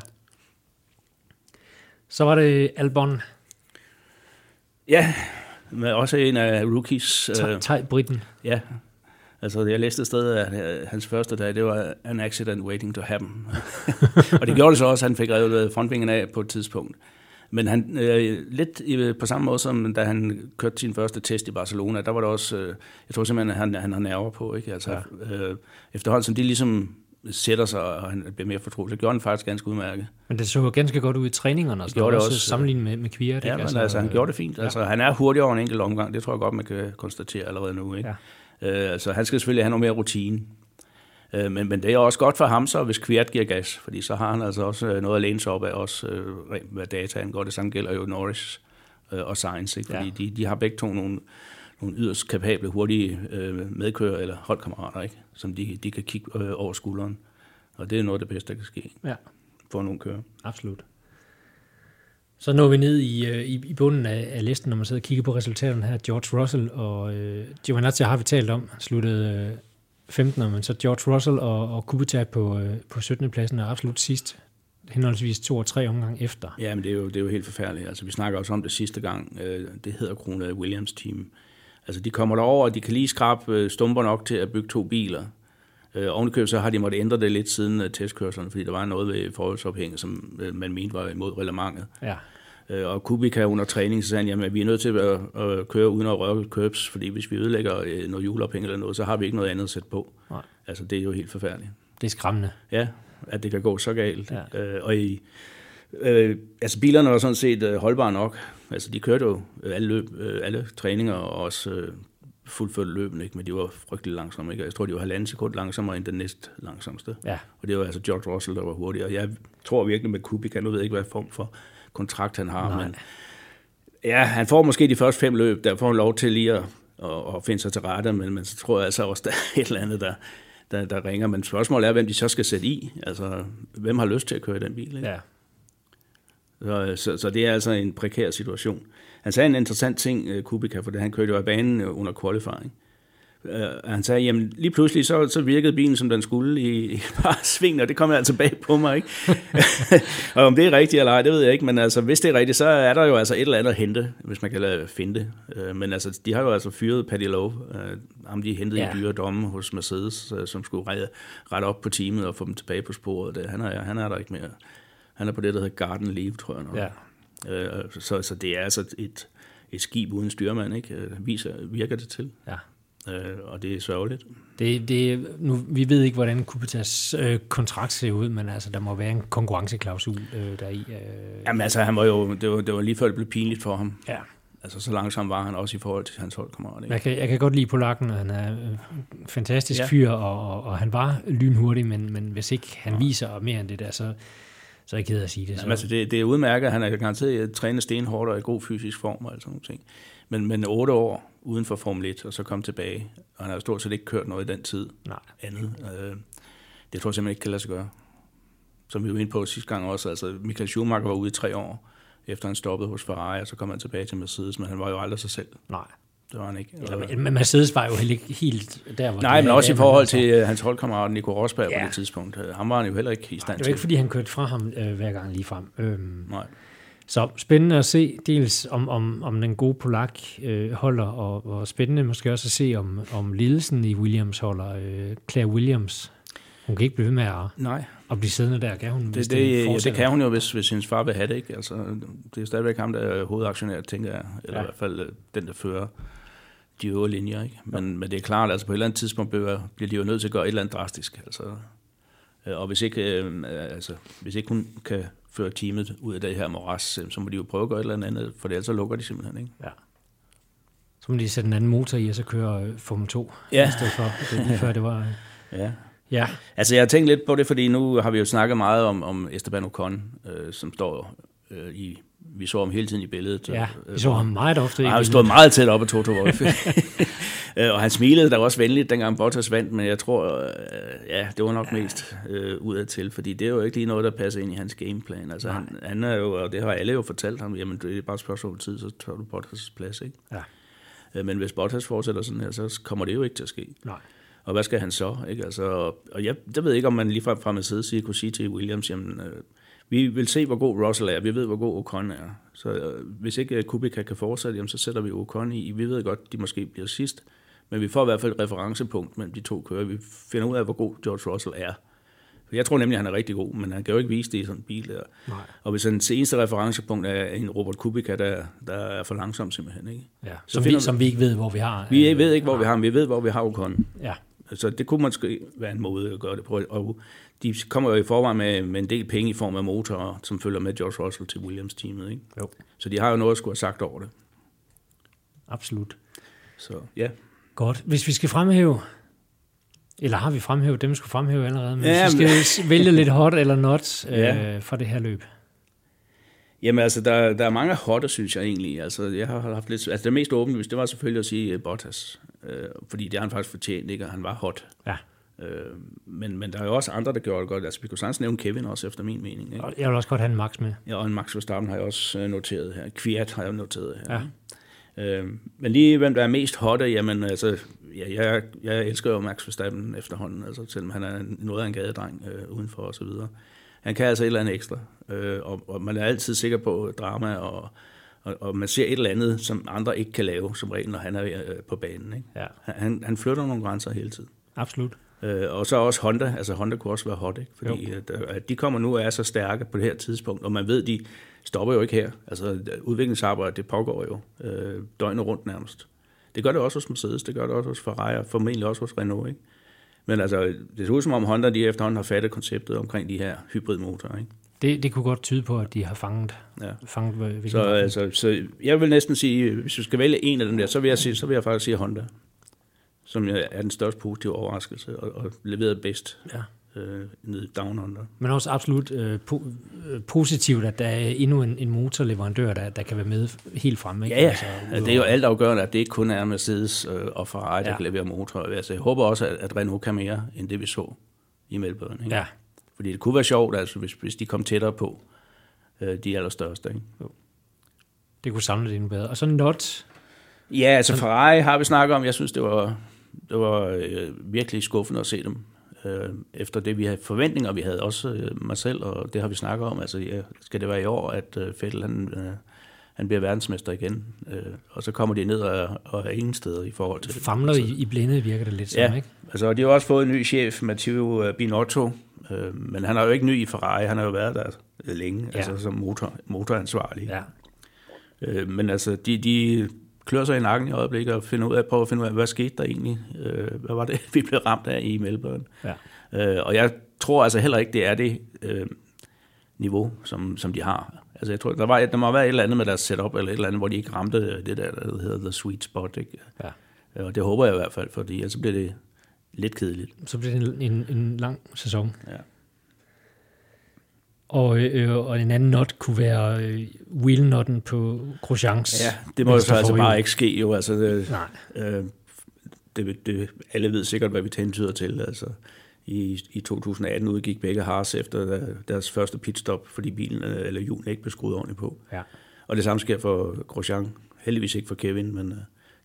Så var det Albon. Ja, med også en af rookies. Tej Britten. Ja, Altså, jeg læste et sted, at hans første dag, det var an accident waiting to happen. og det gjorde det så også, at han fik revet frontvingen af på et tidspunkt. Men han, øh, lidt i, på samme måde som da han kørte sin første test i Barcelona, der var det også, øh, jeg tror simpelthen, at han, han har nerver på. Ikke? Altså, ja. øh, efterhånden som de ligesom sætter sig, og han bliver mere fortrolig, så gjorde han faktisk ganske udmærket. Men det så ganske godt ud i træningerne, og så gjorde det også, sammenlignet med, med Kviat. Ja, men altså, altså, han gjorde det fint. Ja. Altså, han er hurtigere over en enkelt omgang, det tror jeg godt, man kan konstatere allerede nu. Ikke? Ja. Øh, altså, han skal selvfølgelig have noget mere rutine. Øh, men, men det er også godt for ham så, hvis Kviat giver gas, fordi så har han altså også øh, noget at læne sig op af, også øh, hvad data angår. Det samme gælder jo Norris øh, og Sainz, ikke? fordi ja. de, de har begge to nogle, nogle yderst kapable, hurtige øh, medkører eller holdkammerater, ikke? som de, de kan kigge øh, over skulderen. Og det er noget af det bedste, der kan ske ja. for nogle kører. Absolut. Så når vi ned i, øh, i, i bunden af, af listen, når man sidder og kigger på resultaterne her. George Russell og øh, Giovinazzi har vi talt om, sluttede øh, 15. Men så George Russell og, og Kubica på, øh, på 17. pladsen er absolut sidst henholdsvis to og tre omgang efter. Ja, men det er jo, det er jo helt forfærdeligt. Altså, vi snakker også om det sidste gang. Øh, det hedder kronet Williams team. Altså, de kommer derover, og de kan lige skrabe øh, stumper nok til at bygge to biler. Øh, ovenikøbet så har de måttet ændre det lidt siden uh, testkørslerne, fordi der var noget ved forholdsophænget, som uh, man mente var imod reglementet. Ja. Øh, og Kubica under træning, så sagde han, at vi er nødt til at, at køre uden at røre curbs, fordi hvis vi ødelægger øh, noget juleophæng eller noget, så har vi ikke noget andet at sætte på. Nej. Altså, det er jo helt forfærdeligt. Det er skræmmende. Ja, at det kan gå så galt. Ja. Øh, og i, øh, altså bilerne var sådan set øh, holdbare nok. Altså, de kørte jo alle, løb, øh, alle træninger og også øh, fuldførte løbene, ikke? men de var frygtelig langsomme. Ikke? Jeg tror, de var halvanden sekund langsommere end den næst langsomste. Ja. Og det var altså George Russell, der var hurtigere. Jeg tror virkelig med Kubica, nu ved jeg ikke, hvad form for kontrakt han har. Nej. Men ja, han får måske de første fem løb, der får han lov til lige at, at, at finde sig til rette, men, men så tror jeg altså også, der er et eller andet, der, der, der ringer. Men spørgsmålet er, hvem de så skal sætte i. Altså, hvem har lyst til at køre i den bil? Ikke? Ja. Så, så, så det er altså en prekær situation. Han sagde en interessant ting, øh, Kubica, for han kørte jo af banen øh, under qualifying. Uh, han sagde, jamen lige pludselig så, så virkede bilen, som den skulle i, i bare sving, og det kom altså bag på mig, ikke? og om det er rigtigt eller ej, det ved jeg ikke, men altså, hvis det er rigtigt, så er der jo altså et eller andet at hente, hvis man kan lade finde det. Uh, men altså, de har jo altså fyret Paddy Lowe, uh, ham de hentede ja. i dyre domme hos Mercedes, uh, som skulle rette, rette op på teamet og få dem tilbage på sporet. Det, han, er, han er der ikke mere. Han er på det, der hedder Garden Leave, tror jeg. Nok. Ja. Uh, så, så det er altså et, et skib uden styrmand, ikke? Viser, virker det til. Ja. Øh, og det er sørgeligt. Det, det, nu, vi ved ikke, hvordan Kubitas øh, kontrakt ser ud, men altså, der må være en konkurrenceklausul øh, der i. Øh. Jamen altså, han var jo, det var, det var lige før det blev pinligt for ham. Ja. Altså, så langsom var han også i forhold til hans holdkammerater. Jeg kan, jeg kan godt lide polakken, og han er en øh, fantastisk ja. fyr, og, og, og han var lynhurtig, men, men hvis ikke han ja. viser mere end det der, så, så er jeg ked af at sige det. Jamen, altså, det, det er udmærket, han er garanteret trænet stenhårdt og i god fysisk form og alt sådan nogle ting. Men, men otte år uden for Formel 1, og så komme tilbage, og han har stort set ikke kørt noget i den tid Nej. andet. Øh, det tror jeg simpelthen ikke kan lade sig gøre. Som vi var inde på sidste gang også, altså Michael Schumacher var ude i tre år, efter han stoppede hos Ferrari, og så kom han tilbage til Mercedes, men han var jo aldrig sig selv. Nej. Det var han ikke. Eller, men Mercedes var jo heller ikke helt der, hvor Nej, det men også i forhold men til øh, hans holdkammerat Nico Rosberg ja. På det tidspunkt. Øh, Ham var han jo heller ikke i stand Det til. var ikke, fordi han kørte fra ham øh, hver gang lige frem. Øhm, Nej. så spændende at se, dels om, om, om den gode Polak øh, holder, og, og spændende måske også at se, om, om lidelsen i Williams holder. Øh, Claire Williams, hun kan ikke blive ved med at, Nej, at blive siddende der, kan hun? hvis det, det, ja, det kan hun jo, hvis, hvis hendes far vil have det. Ikke? Altså, det er stadigvæk ham, der er hovedaktionær, tænker jeg. Eller Ja. ja. i hvert fald øh, den, der fører de øvre linjer. Ikke? Men, men det er klart, altså på et eller andet tidspunkt bliver, bliver de jo nødt til at gøre et eller andet drastisk. Altså, øh, og hvis ikke, øh, altså, hvis ikke hun kan føre teamet ud af det her moras, øh, så må de jo prøve at gøre et eller andet, for ellers så lukker de simpelthen. Ikke? Ja. Så må de sætte en anden motor i, og så køre øh, Formel 2 Ja. i stedet for. Det, lige før det var... Ja. Ja, Altså, jeg har tænkt lidt på det, fordi nu har vi jo snakket meget om, om Esteban Ocon, øh, som står øh, i... Vi så ham hele tiden i billedet. ja. Vi så ham meget ofte. Og han stod meget tæt op af Toto Wolff. Øh, og han smilede da også venligt, dengang Bottas vandt, men jeg tror, øh, ja, det var nok mest øh, udad til, fordi det er jo ikke lige noget, der passer ind i hans gameplan. Altså, Nej. han, han er jo, og det har alle jo fortalt ham, jamen det er bare et spørgsmål om tid, så tager du Bottas' plads, ikke? Ja. Øh, Men hvis Bottas fortsætter sådan her, så kommer det jo ikke til at ske. Nej. Og hvad skal han så? Ikke? Altså, og jeg, jeg ved ikke, om man lige fra Mercedes side kunne sige til Williams, jamen, øh, vi vil se, hvor god Russell er. Vi ved, hvor god Ocon er. Så øh, hvis ikke øh, Kubica kan fortsætte, jamen, så sætter vi Ocon i. Vi ved godt, de måske bliver sidst. Men vi får i hvert fald et referencepunkt mellem de to kører. Vi finder ud af, hvor god George Russell er. For Jeg tror nemlig, at han er rigtig god, men han kan jo ikke vise det i sådan en bil der. Nej. Og hvis hans eneste referencepunkt er en Robert Kubica, der, der er for langsom simpelthen. Ikke? Ja. Så Som, finder vi, som vi ikke ved, hvor vi har. Vi øh, ved ikke, hvor vi har ham. Vi ved, hvor vi har Ocon. Ja. Så det kunne måske være en måde at gøre det på. Og de kommer jo i forvejen med, med en del penge i form af motorer, som følger med George Russell til Williams-teamet. Ikke? Jo. Så de har jo noget at skulle have sagt over det. Absolut. Så ja. Godt. Hvis vi skal fremhæve, eller har vi fremhævet dem, vi skulle fremhæve allerede, men Ja, hvis vi skal vælge lidt hot eller not øh, Ja. for det her løb. Jamen altså, der, der er mange hotte, synes jeg egentlig. Altså, jeg har haft lidt... Altså, det mest åbenlyst, det var selvfølgelig at sige uh, Bottas. Uh, fordi det har han faktisk fortjent, ikke? Og han var hot. Ja. Uh, men, men der er jo også andre, der gjorde det godt. Altså, vi kunne sagtens nævne Kevin også, efter min mening. Ikke? Jeg vil også godt have en max med. Ja, og en Max Verstappen har jeg også øh, noteret her. Kviat har jeg noteret her. Ja. Øh, men lige hvem der er mest hotte, jamen altså, ja, jeg, jeg elsker jo Max Verstappen efterhånden, altså, selvom han er noget af en gadedreng øh, udenfor og så videre. Han kan altså et eller andet ekstra, øh, og, og man er altid sikker på drama, og, og, og man ser et eller andet, som andre ikke kan lave, som regel, når han er øh, på banen. Ikke? Ja, Han, han flytter nogle grænser hele tiden. absolut. Øh, og så også Honda, altså Honda kunne også være hot, ikke? fordi at, øh, at de kommer nu og er så stærke på det her tidspunkt, og man ved, de stopper jo ikke her. Altså udviklingsarbejdet, det pågår jo øh, døgnet rundt nærmest. Det gør det også hos Mercedes, det gør det også hos Ferrari, og formentlig også hos Renault. Ikke? Men altså, det ser ud som om Honda, de efterhånden har fattet konceptet omkring de her hybridmotorer. Ikke? Det, det kunne godt tyde på, at de har fanget, Ja. fanget hvilken Så, altså, så jeg vil næsten sige, hvis du skal vælge en af dem der, så vil jeg, sige, så vil jeg faktisk sige Honda, som er den største positive overraskelse, og, og leveret bedst Ja. øh, nede i Down Under. Men også absolut øh, po- øh, positivt, at der er endnu en, en motorleverandør, der, der kan være med helt fremme. Ikke? Ja, ja. Altså, Altså, det er jo alt afgørende, at det ikke kun er Mercedes øh, og Ferrari, der Ja. kan levere motorer. Altså, jeg håber også, at, at Renault kan mere, end det vi så i Melbourne. Ikke? Ja, Fordi det kunne være sjovt, altså, hvis, hvis de kom tættere på øh, de allerstørste. Ikke? det kunne samle det endnu bedre. Og så not, Ja, altså Ferrari har vi snakket om. Jeg synes, det var, det var øh, virkelig skuffende at se dem. Øh, efter det, vi havde forventninger, vi havde også øh, mig selv, og det har vi snakket om. Altså, ja, skal det være i år, at øh, Vettel han, øh, han bliver verdensmester igen? Øh, og så kommer de ned og, og er ingen steder i forhold til famler i, i blinde, virker det lidt som, Ja, ikke? altså de har også fået en ny chef, Matteo øh, Binotto, øh, men han er jo ikke ny i Ferrari, han har jo været der længe, ja. altså som motor, motoransvarlig. Ja. Øh, men altså, de, de klør sig i nakken i øjeblikket og finder ud af, prøver at finde ud af, hvad skete der egentlig? Øh, hvad var det, vi blev ramt af i Melbourne? Ja. Øh, og jeg tror altså heller ikke, det er det øh, niveau, som, som de har. Altså jeg tror, der, var, der må være et eller andet med deres setup, eller et eller andet, hvor de ikke ramte det der, der hedder the sweet spot. Ikke? Ja. Øh, Og det håber jeg i hvert fald, fordi ellers bliver det lidt kedeligt. Så bliver det en, en, en lang sæson. Ja. Og, øh, og en anden not kunne være øh, wheelnotten på Grosjeans. Ja, det må jo så altså bare ikke ske jo. Altså, det, Nej. Øh, det, det, alle ved sikkert, hvad vi hentyder til. Altså, i, I 2018 udgik begge Haas efter deres første pitstop, fordi bilen øh, eller hjulen ikke blev skruet ordentligt på. Ja. Og det samme sker for Grosjean. Heldigvis ikke for Kevin, men, øh,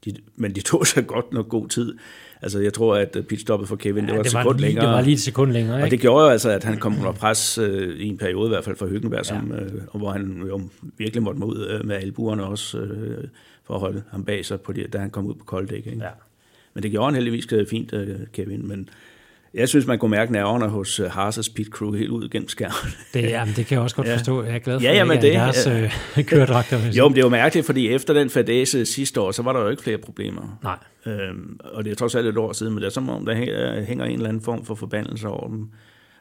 de, men de tog sig godt nok god tid. Altså, jeg tror, at pitstoppet for Kevin, ja, det var et sekund lige, længere. Det var lige et sekund længere, ikke? Og det gjorde jo altså, at han kom under pres øh, i en periode, i hvert fald for Hyggenberg, som, ja. øh, hvor han jo virkelig måtte mod øh, med albuerne også, øh, for at holde ham bag sig, på det, da han kom ud på kolddæk. Ikke? Ja. Men det gjorde han heldigvis fint, øh, Kevin. Men jeg synes, man kunne mærke nerverne hos øh, Haas' pit crew helt ud gennem skærmen. Det, jamen, det kan jeg også godt forstå. Jeg er glad for, ja, jamen, det ikke er deres øh, køredragter. Jo, men det er jo mærkeligt, fordi efter den fadese sidste år, så var der jo ikke flere problemer. Nej. Øhm, og det er trods alt et år siden, men det er som om, der hænger en eller anden form for forbandelse over dem,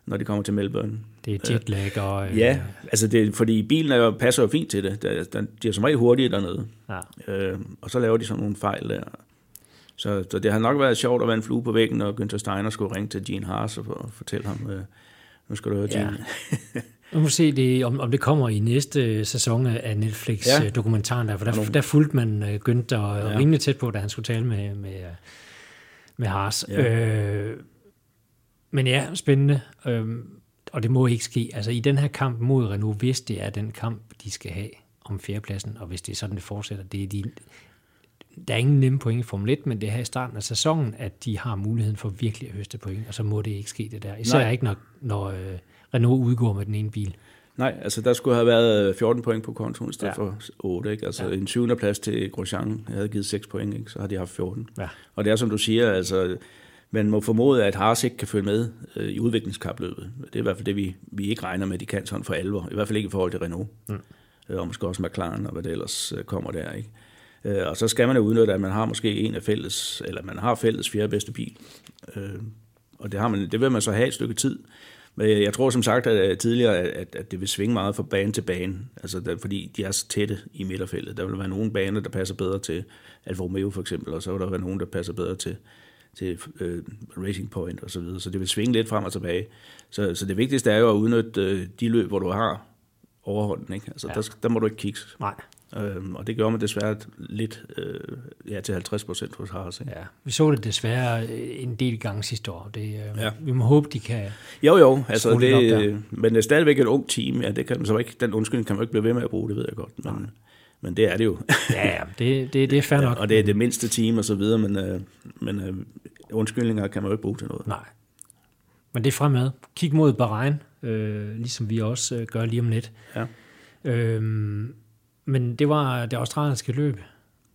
når de kommer til Melbourne. Det er jetlag og... Øh, ja, altså det, fordi bilen er passer jo fint til det. De er som regel hurtige dernede. Ja. Øhm, og så laver de sådan nogle fejl der. Så, så det har nok været sjovt at være en flue på væggen, og Günther Steiner skulle ringe til Gene Haas og, og fortælle ham, øh, nu skal du høre, Gene. Ja. Nu må se, det, om, om det kommer i næste sæson af Netflix-dokumentaren, ja. der, for der, der fulgte man uh, Günther ja. rimelig tæt på, da han skulle tale med, med, med Haas. Ja. Øh, men ja, spændende. Øh, og det må ikke ske. Altså i den her kamp mod Renault, hvis det er den kamp, de skal have om fjerdepladsen, og hvis det er sådan, det fortsætter, det er de, der er ingen nemme point i Formel 1, men det er her i starten af sæsonen, at de har muligheden for virkelig at høste point, og så må det ikke ske det der. Især Nej. ikke, når, når øh, Renault udgår med den ene bil. Nej, altså der skulle have været 14 point på kontoen i stedet ja. for 8. Ikke? Altså ja. en 20. plads til Grosjean jeg havde givet 6 point, ikke? så har de haft 14. Ja. Og det er som du siger, altså man må formode, at Haas ikke kan følge med øh, i udviklingskapløbet. Det er i hvert fald det, vi, vi ikke regner med, at de kan sådan for alvor. I hvert fald ikke i forhold til Renault. Mm. Øh, og måske også McLaren og hvad det ellers øh, kommer der. Ikke? Øh, og så skal man jo udnytte, at man har måske en af fælles, eller man har fælles fjerde bedste bil. Øh, og det, har man, det vil man så have et stykke tid. Men jeg tror som sagt at tidligere, at, at det vil svinge meget fra bane til bane, altså der, fordi de er så tætte i midterfeltet. Der vil være nogle baner, der passer bedre til Alfa Romeo for eksempel, og så vil der være nogle, der passer bedre til, til uh, Racing Point og så videre. Så det vil svinge lidt frem og tilbage. Så, så det vigtigste er jo at udnytte uh, de løb, hvor du har overhånden. Ikke? Altså, ja. der, der må du ikke kigge. Nej. Øhm, og det gør man desværre lidt øh, ja, til 50 procent hos Haas. Ikke? Ja, vi så det desværre en del gange sidste år. Det, øh, ja. Vi må håbe, de kan Jo, jo, altså det, men det er stadigvæk et ung team. Ja, det kan så ikke, den undskyldning kan man ikke blive ved med at bruge, det ved jeg godt. Men, ja. men det er det jo. ja, ja det, det, det er fair nok. og det er det mindste team og så videre, men, øh, men øh, undskyldninger kan man jo ikke bruge til noget. Nej. Men det er fremad. Kig mod Bahrain, øh, ligesom vi også øh, gør lige om lidt. Ja. Øhm, men det var det australiske løb,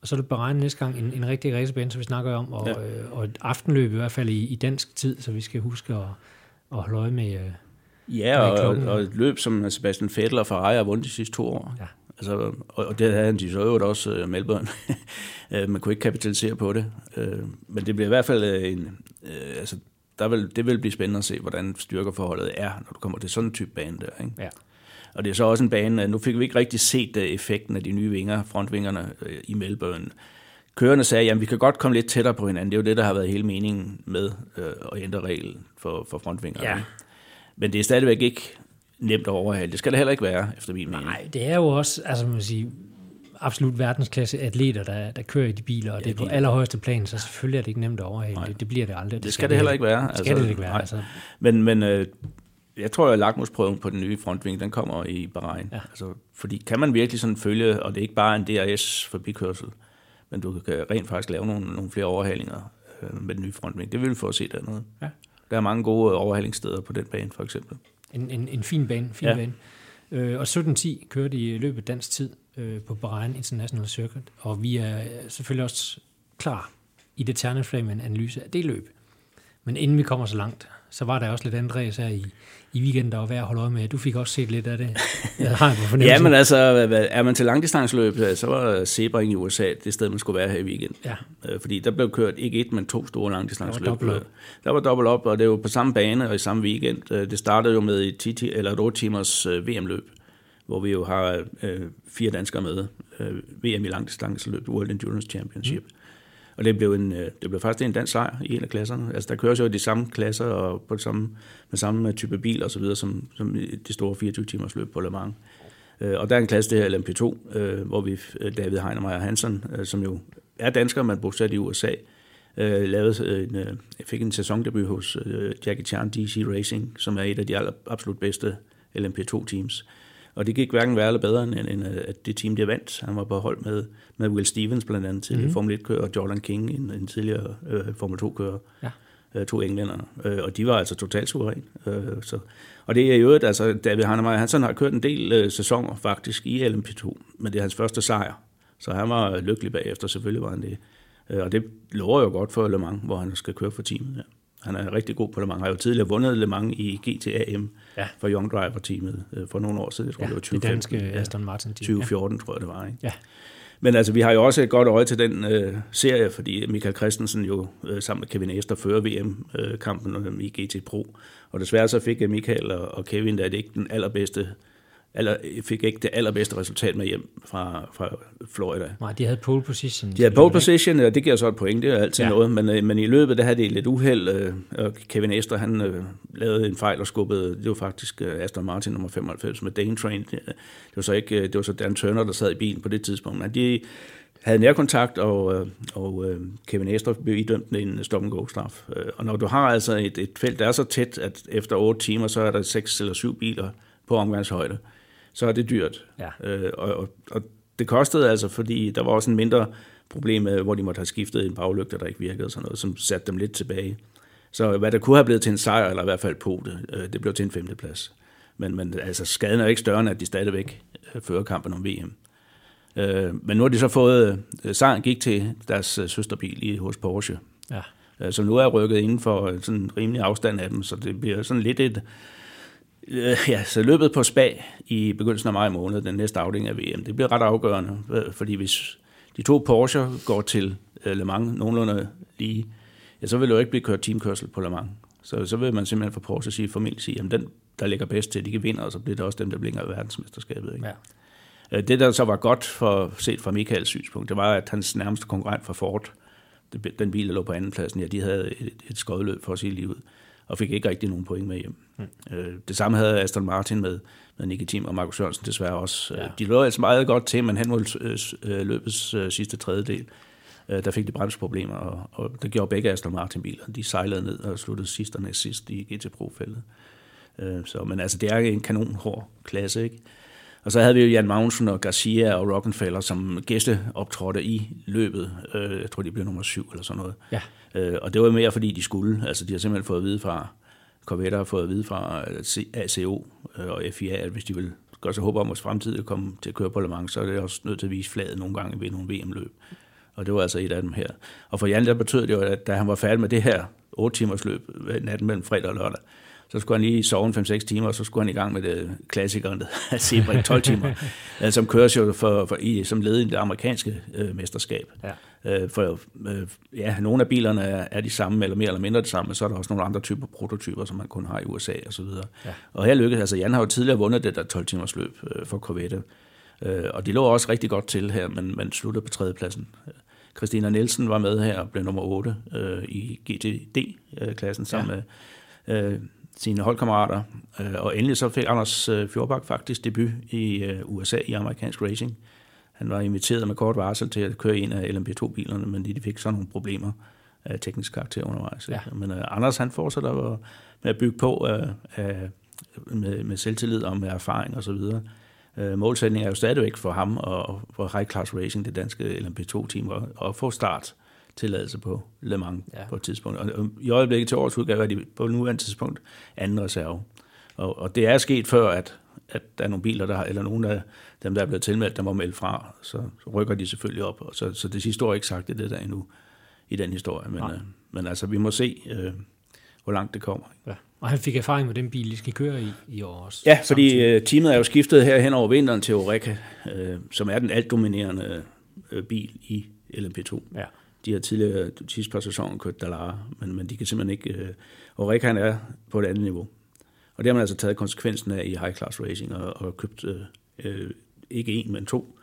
og så er det beregnet næste gang en, en rigtig racerbane, som vi snakker om, og, ja. øh, og et aftenløb i hvert fald i, i dansk tid, så vi skal huske at, at holde øje med øh, Ja, og, og et løb, som Sebastian Vettel og Ferrari har vundet de sidste to år. Ja. Altså, og det havde han de så øvrigt også uh, Melbourne. Øh, man kunne ikke kapitalisere på det. Uh, men det bliver i hvert fald en... Uh, altså, der vil, det vil blive spændende at se, hvordan styrkeforholdet er, når du kommer til sådan en type bane der. Ikke? Ja. Og det er så også en bane, nu fik vi ikke rigtig set effekten af de nye vinger, frontvingerne i Melbourne. Kørende sagde, at vi kan godt komme lidt tættere på hinanden. Det er jo det, der har været hele meningen med øh, at ændre reglen for, for frontvingerne. Ja. Men det er stadigvæk ikke nemt at overhale. Det skal det heller ikke være, efter min mening. Nej, det er jo også, altså man sige, absolut verdensklasse atleter, der, der kører i de biler, og ja, det er på allerhøjeste plan, så selvfølgelig er det ikke nemt at overhale. Det, det bliver det aldrig. Det, det skal det heller ikke være. Altså, skal det ikke være. Altså. Men, men øh, jeg tror, at lakmusprøven på den nye frontving, den kommer i Bahrain. Ja. Altså, fordi kan man virkelig sådan følge, og det er ikke bare en DRS forbikørsel, men du kan rent faktisk lave nogle, nogle flere overhalinger øh, med den nye frontving. Det vil vi få at se dernede. Ja. Der er mange gode overhalingssteder på den bane, for eksempel. En, en, en fin bane, fin ja. bane. Øh, og 17.10 kørte i løbet dansk tid øh, på Bahrain International Circuit, og vi er selvfølgelig også klar i det terne med en analyse af det løb. Men inden vi kommer så langt, så var der også lidt andet race her i, i weekenden, der var værd at holde øje med. Du fik også set lidt af det. Jeg har på ja, men altså, er man til langdistansløb, så var Sebring i USA det sted, man skulle være her i weekend. Ja. Øh, fordi der blev kørt ikke et, men to store langdistansløb. Der var dobbelt op. Der var dobbelt op, og det var på samme bane og i samme weekend. Øh, det startede jo med et, 10, eller et 8 timers øh, VM-løb, hvor vi jo har øh, fire danskere med. Øh, VM i langdistansløb, World Endurance Championship. Mm og det blev, en, øh, det blev faktisk en dansk sejr i en af klasserne. Altså, der køres jo de samme klasser og på det samme, med samme øh, type bil og så videre, som, som de store 24 timers løb på Le Mans. Øh, og der er en klasse, det her LMP2, hvor vi, David Heinemeier Hansen, som jo er dansker, men bosat i USA, lavede en, fik en sæsondebut hos Jackie Chan DC Racing, som er et af de aller, absolut bedste LMP2-teams. Og det gik hverken værre eller bedre, end, end at det team, der vandt. Han var på hold med, med Will Stevens blandt andet til mm. Formel 1-kører, og Jordan King, en, en tidligere øh, Formel 2-kører. Ja. Øh, to englænder. Øh, og de var altså totalt suveræn. Øh, så. Og det er jo et, altså David Hannemeyer Hansen har kørt en del øh, sæsoner faktisk i LMP2, men det er hans første sejr. Så han var lykkelig bagefter, selvfølgelig var han det. Øh, og det lover jo godt for Le Mans, hvor han skal køre for teamet. Ja. Han er rigtig god på Le Mans. Han har jo tidligere vundet Le Mans i GTAM ja. for Young Driver-teamet øh, for nogle år siden. Jeg tror, ja, det var 2015. Det danske Aston Martin-team. 2014, ja. tror jeg, det var. Ikke? Ja. Men altså, vi har jo også et godt øje til den øh, serie, fordi Michael Christensen jo øh, sammen med Kevin Ester fører VM-kampen øh, i GT Pro. Og desværre så fik Michael og, og Kevin, der er det ikke den allerbedste aller, fik ikke det allerbedste resultat med hjem fra, fra Florida. Nej, de havde pole position. De havde pole position, og det giver så et point, det er altid ja. noget, men, øh, men i løbet der havde de lidt uheld, øh, og Kevin Ester, han øh, lavede en fejl og skubbede, det var faktisk Aston Martin nummer 95 med Dane Train. Det, var så ikke, det var så Dan Turner, der sad i bilen på det tidspunkt, men de havde nærkontakt, og, og Kevin Ester blev idømt en stop-and-go-straf. Og når du har altså et, et felt, der er så tæt, at efter 8 timer, så er der seks eller syv biler på omgangshøjde, så er det dyrt. Ja. Øh, og, og, og det kostede altså, fordi der var også en mindre problem, med, hvor de måtte have skiftet en baglygte, der ikke virkede, sådan noget, som satte dem lidt tilbage. Så hvad der kunne have blevet til en sejr, eller i hvert fald på det, øh, det blev til en femteplads. Men, men altså, skaden er ikke større, end at de stadigvæk øh, fører kampen om VM. Øh, men nu har de så fået, øh, sejren gik til deres øh, søsterbil i, hos Porsche. Ja. Øh, så nu er rykket inden for sådan en rimelig afstand af dem, så det bliver sådan lidt et, Øh, ja, så løbet på Spa i begyndelsen af maj måned, den næste afdeling af VM, det bliver ret afgørende, øh, fordi hvis de to Porsche går til øh, Le Mans nogenlunde lige, ja, så vil det jo ikke blive kørt teamkørsel på Le Mans. Så, så vil man simpelthen for Porsche sige, formentlig sige, at den, der ligger bedst til, de kan vinde, og så bliver det også dem, der bliver verdensmesterskabet. Ikke? Ja. Det, der så var godt for, set fra Michaels synspunkt, det var, at hans nærmeste konkurrent fra Ford, den bil, der lå på andenpladsen, ja, de havde et, et skodløb for at sige livet og fik ikke rigtig nogen point med hjem. Mm. Øh, det samme havde Aston Martin med, med Nicky Thiem og Markus Sørensen desværre også. Ja. De lå altså meget godt til, men hen mod øh, øh, løbets øh, sidste tredjedel, øh, der fik de bremsproblemer, og, og det gjorde begge Aston Martin-biler. De sejlede ned og sluttede sidst og næst sidst i GT Pro-fældet. Øh, så, men altså, det er en kanonhård klasse, ikke? Og så havde vi jo Jan Magnussen og Garcia og Rockenfeller som gæsteoptrådte i løbet. Øh, jeg tror, de blev nummer syv eller sådan noget. Ja. Øh, og det var mere, fordi de skulle. Altså, de har simpelthen fået at vide fra, Corvette har fået at vide fra ACO øh, og FIA, at hvis de vil gøre sig håb om, at fremtiden komme til at køre på Le Mans, så er det også nødt til at vise flaget nogle gange ved nogle VM-løb. Og det var altså et af dem her. Og for Jan, der betød det jo, at da han var færdig med det her 8 timers løb natten mellem fredag og lørdag, så skulle han lige sove 5-6 timer, og så skulle han i gang med det klassikeren, der Sebring 12 timer, som køres jo for, for, i, som led i det amerikanske øh, mesterskab. Ja. Øh, for øh, ja, nogle af bilerne er, er de samme, eller mere eller mindre det samme, så er der også nogle andre typer prototyper, som man kun har i USA og så videre. Ja. Og her lykkedes, altså Jan har jo tidligere vundet det der 12 timers løb øh, for Corvette, øh, og de lå også rigtig godt til her, men man sluttede på tredjepladsen. Christina Nielsen var med her og blev nummer 8 øh, i GTD-klassen sammen ja. med øh, sine holdkammerater. Øh, og endelig så fik Anders øh, Fjordbak faktisk debut i øh, USA i amerikansk racing. Han var inviteret med kort varsel til at køre en af LMP2-bilerne, men de fik sådan nogle problemer af teknisk karakter undervejs. Ja. Men uh, Anders han fortsætter med at bygge på med, med selvtillid og med erfaring osv. Uh, målsætningen er jo stadigvæk for ham og for High Class Racing, det danske LMP2-team, at få start tilladelse på Le Mans ja. på et tidspunkt. Og i øjeblikket til årets udgave er de på nuværende tidspunkt anden reserve. Og, og det er sket før, at, at der er nogle biler, der har, eller nogle af dem, der er blevet tilmeldt, der må melde fra, så, så rykker de selvfølgelig op. Og så, så det sidste år er ikke sagt det, det der endnu i den historie. Men, øh, men altså, vi må se, øh, hvor langt det kommer. Ja. Og han fik erfaring med den bil, de skal køre i i år også. Ja, fordi øh, teamet er jo skiftet her hen over vinteren til Oreca, øh, som er den altdominerende øh, bil i LMP2. Ja. De har tidligere sidste par sæsoner kørt Dallara, men, men de kan simpelthen ikke... Øh, og Rick, han er på et andet niveau. Og det har man altså taget konsekvensen af i high class racing og, og købt øh, øh ikke en, men to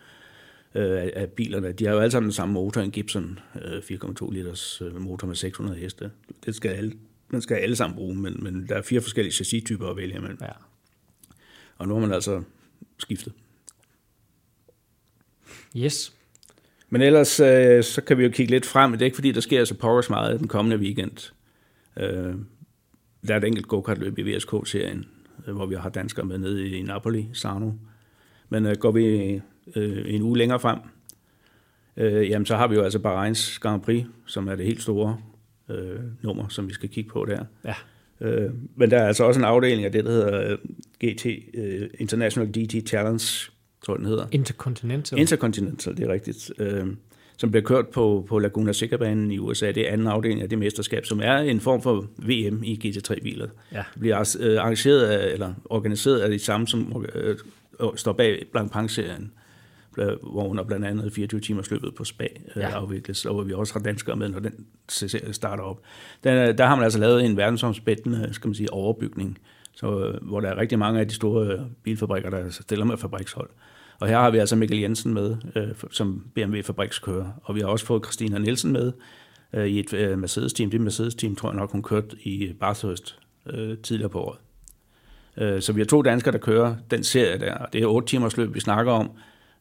øh, af, bilerne. De har jo alle sammen den samme motor, en Gibson øh, 4,2 liters øh, motor med 600 heste. Det skal alle, den skal alle sammen bruge, men, men der er fire forskellige chassis-typer at vælge imellem. Ja. Og nu har man altså skiftet. Yes. Men ellers øh, så kan vi jo kigge lidt frem. Det er ikke fordi, der sker så pokkers meget den kommende weekend. Øh, der er et enkelt go-kart-løb i VSK-serien, øh, hvor vi har danskere med nede i Napoli, Sarno. Men øh, går vi øh, en uge længere frem, øh, jamen så har vi jo altså Bahreins Grand Prix, som er det helt store øh, nummer, som vi skal kigge på der. Ja. Øh, men der er altså også en afdeling af det, der hedder øh, GT, øh, International DT Challenge, tror den hedder. Intercontinental. Intercontinental, det er rigtigt. Øh, som bliver kørt på, på Laguna Seca-banen i USA. Det er anden afdeling af det mesterskab, som er en form for VM i GT3-biler. Ja. Det bliver øh, arrangeret af, eller organiseret af de samme, som øh, står bag Blancpain-serien, hvor blandt andet 24 timers løbet på Spa øh, Ja. afvikles, og hvor vi også har danskere med, når den serie starter op. Der, der har man altså lavet en verdensomspændende skal man sige, overbygning, så, øh, hvor der er rigtig mange af de store øh, bilfabrikker, der stiller med fabrikshold. Og her har vi altså Mikkel Jensen med, øh, som BMW-fabrikskører, og vi har også fået Christina Nielsen med øh, i et øh, Mercedes-team. Det Mercedes-team tror jeg nok, hun kørte i Bathurst øh, tidligere på året. Øh, så vi har to danskere, der kører den serie der, og det er otte timers løb, vi snakker om.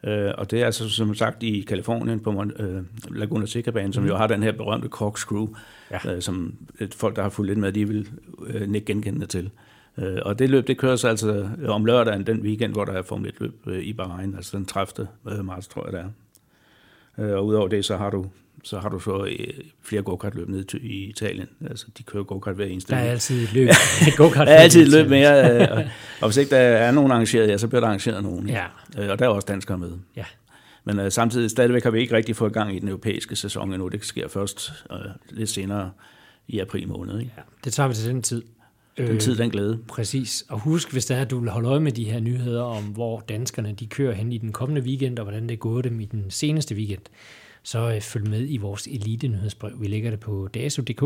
Øh, og det er altså som sagt i Kalifornien på øh, Laguna Seca-banen, som jo har den her berømte corkscrew, Ja. øh, som et folk, der har fulgt lidt med, de vil øh, ikke genkende det til. Øh, og det løb, det køres altså om lørdagen, den weekend, hvor der er Formel 1 løb øh, i Bahrain, altså den 30. øh, marts, tror jeg, det er. Øh, og udover det, så har du så har du så øh, flere go-kart-løb nede i Italien. Altså, de kører go-kart hver eneste Der er altid et løb. go-kart. Der er altid et løb mere, øh, og, og hvis ikke der er nogen arrangeret, ja, så bliver der arrangeret nogen. Ja. Øh, og der er også danskere med. Ja. Men øh, samtidig stadigvæk har vi ikke rigtig fået gang i den europæiske sæson endnu. Det sker først øh, lidt senere i april måned. Ikke? ja. Det tager vi til den tid. Den tid, den glæde. Præcis. Og husk, hvis der er, at du vil holde øje med de her nyheder om, hvor danskerne de kører hen i den kommende weekend, og hvordan det er gået dem i den seneste weekend, så øh, følg med i vores elite-nyhedsbrev. Vi lægger det på daso.dk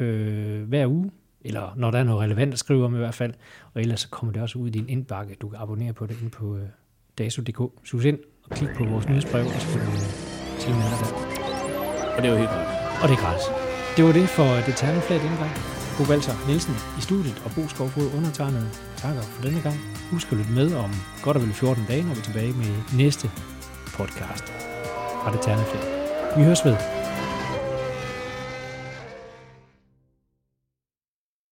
øh, hver uge, eller når der er noget relevant at skrive om i hvert fald. Og ellers så kommer det også ud i din indbakke. Du kan abonnere på det inde på øh, daso.dk. Sus ind og klik på vores nyhedsbrev, og så får du time med der. Og det er jo helt godt. Og det er gratis. Det var det for det terneflag denne gang. Bo Balser Nielsen i studiet og Bo Skovfod undertegnet takker for denne gang. Husk at lytte med om godt og vel 14 dage, når vi er tilbage med næste podcast fra det terneflag. Vi høres ved.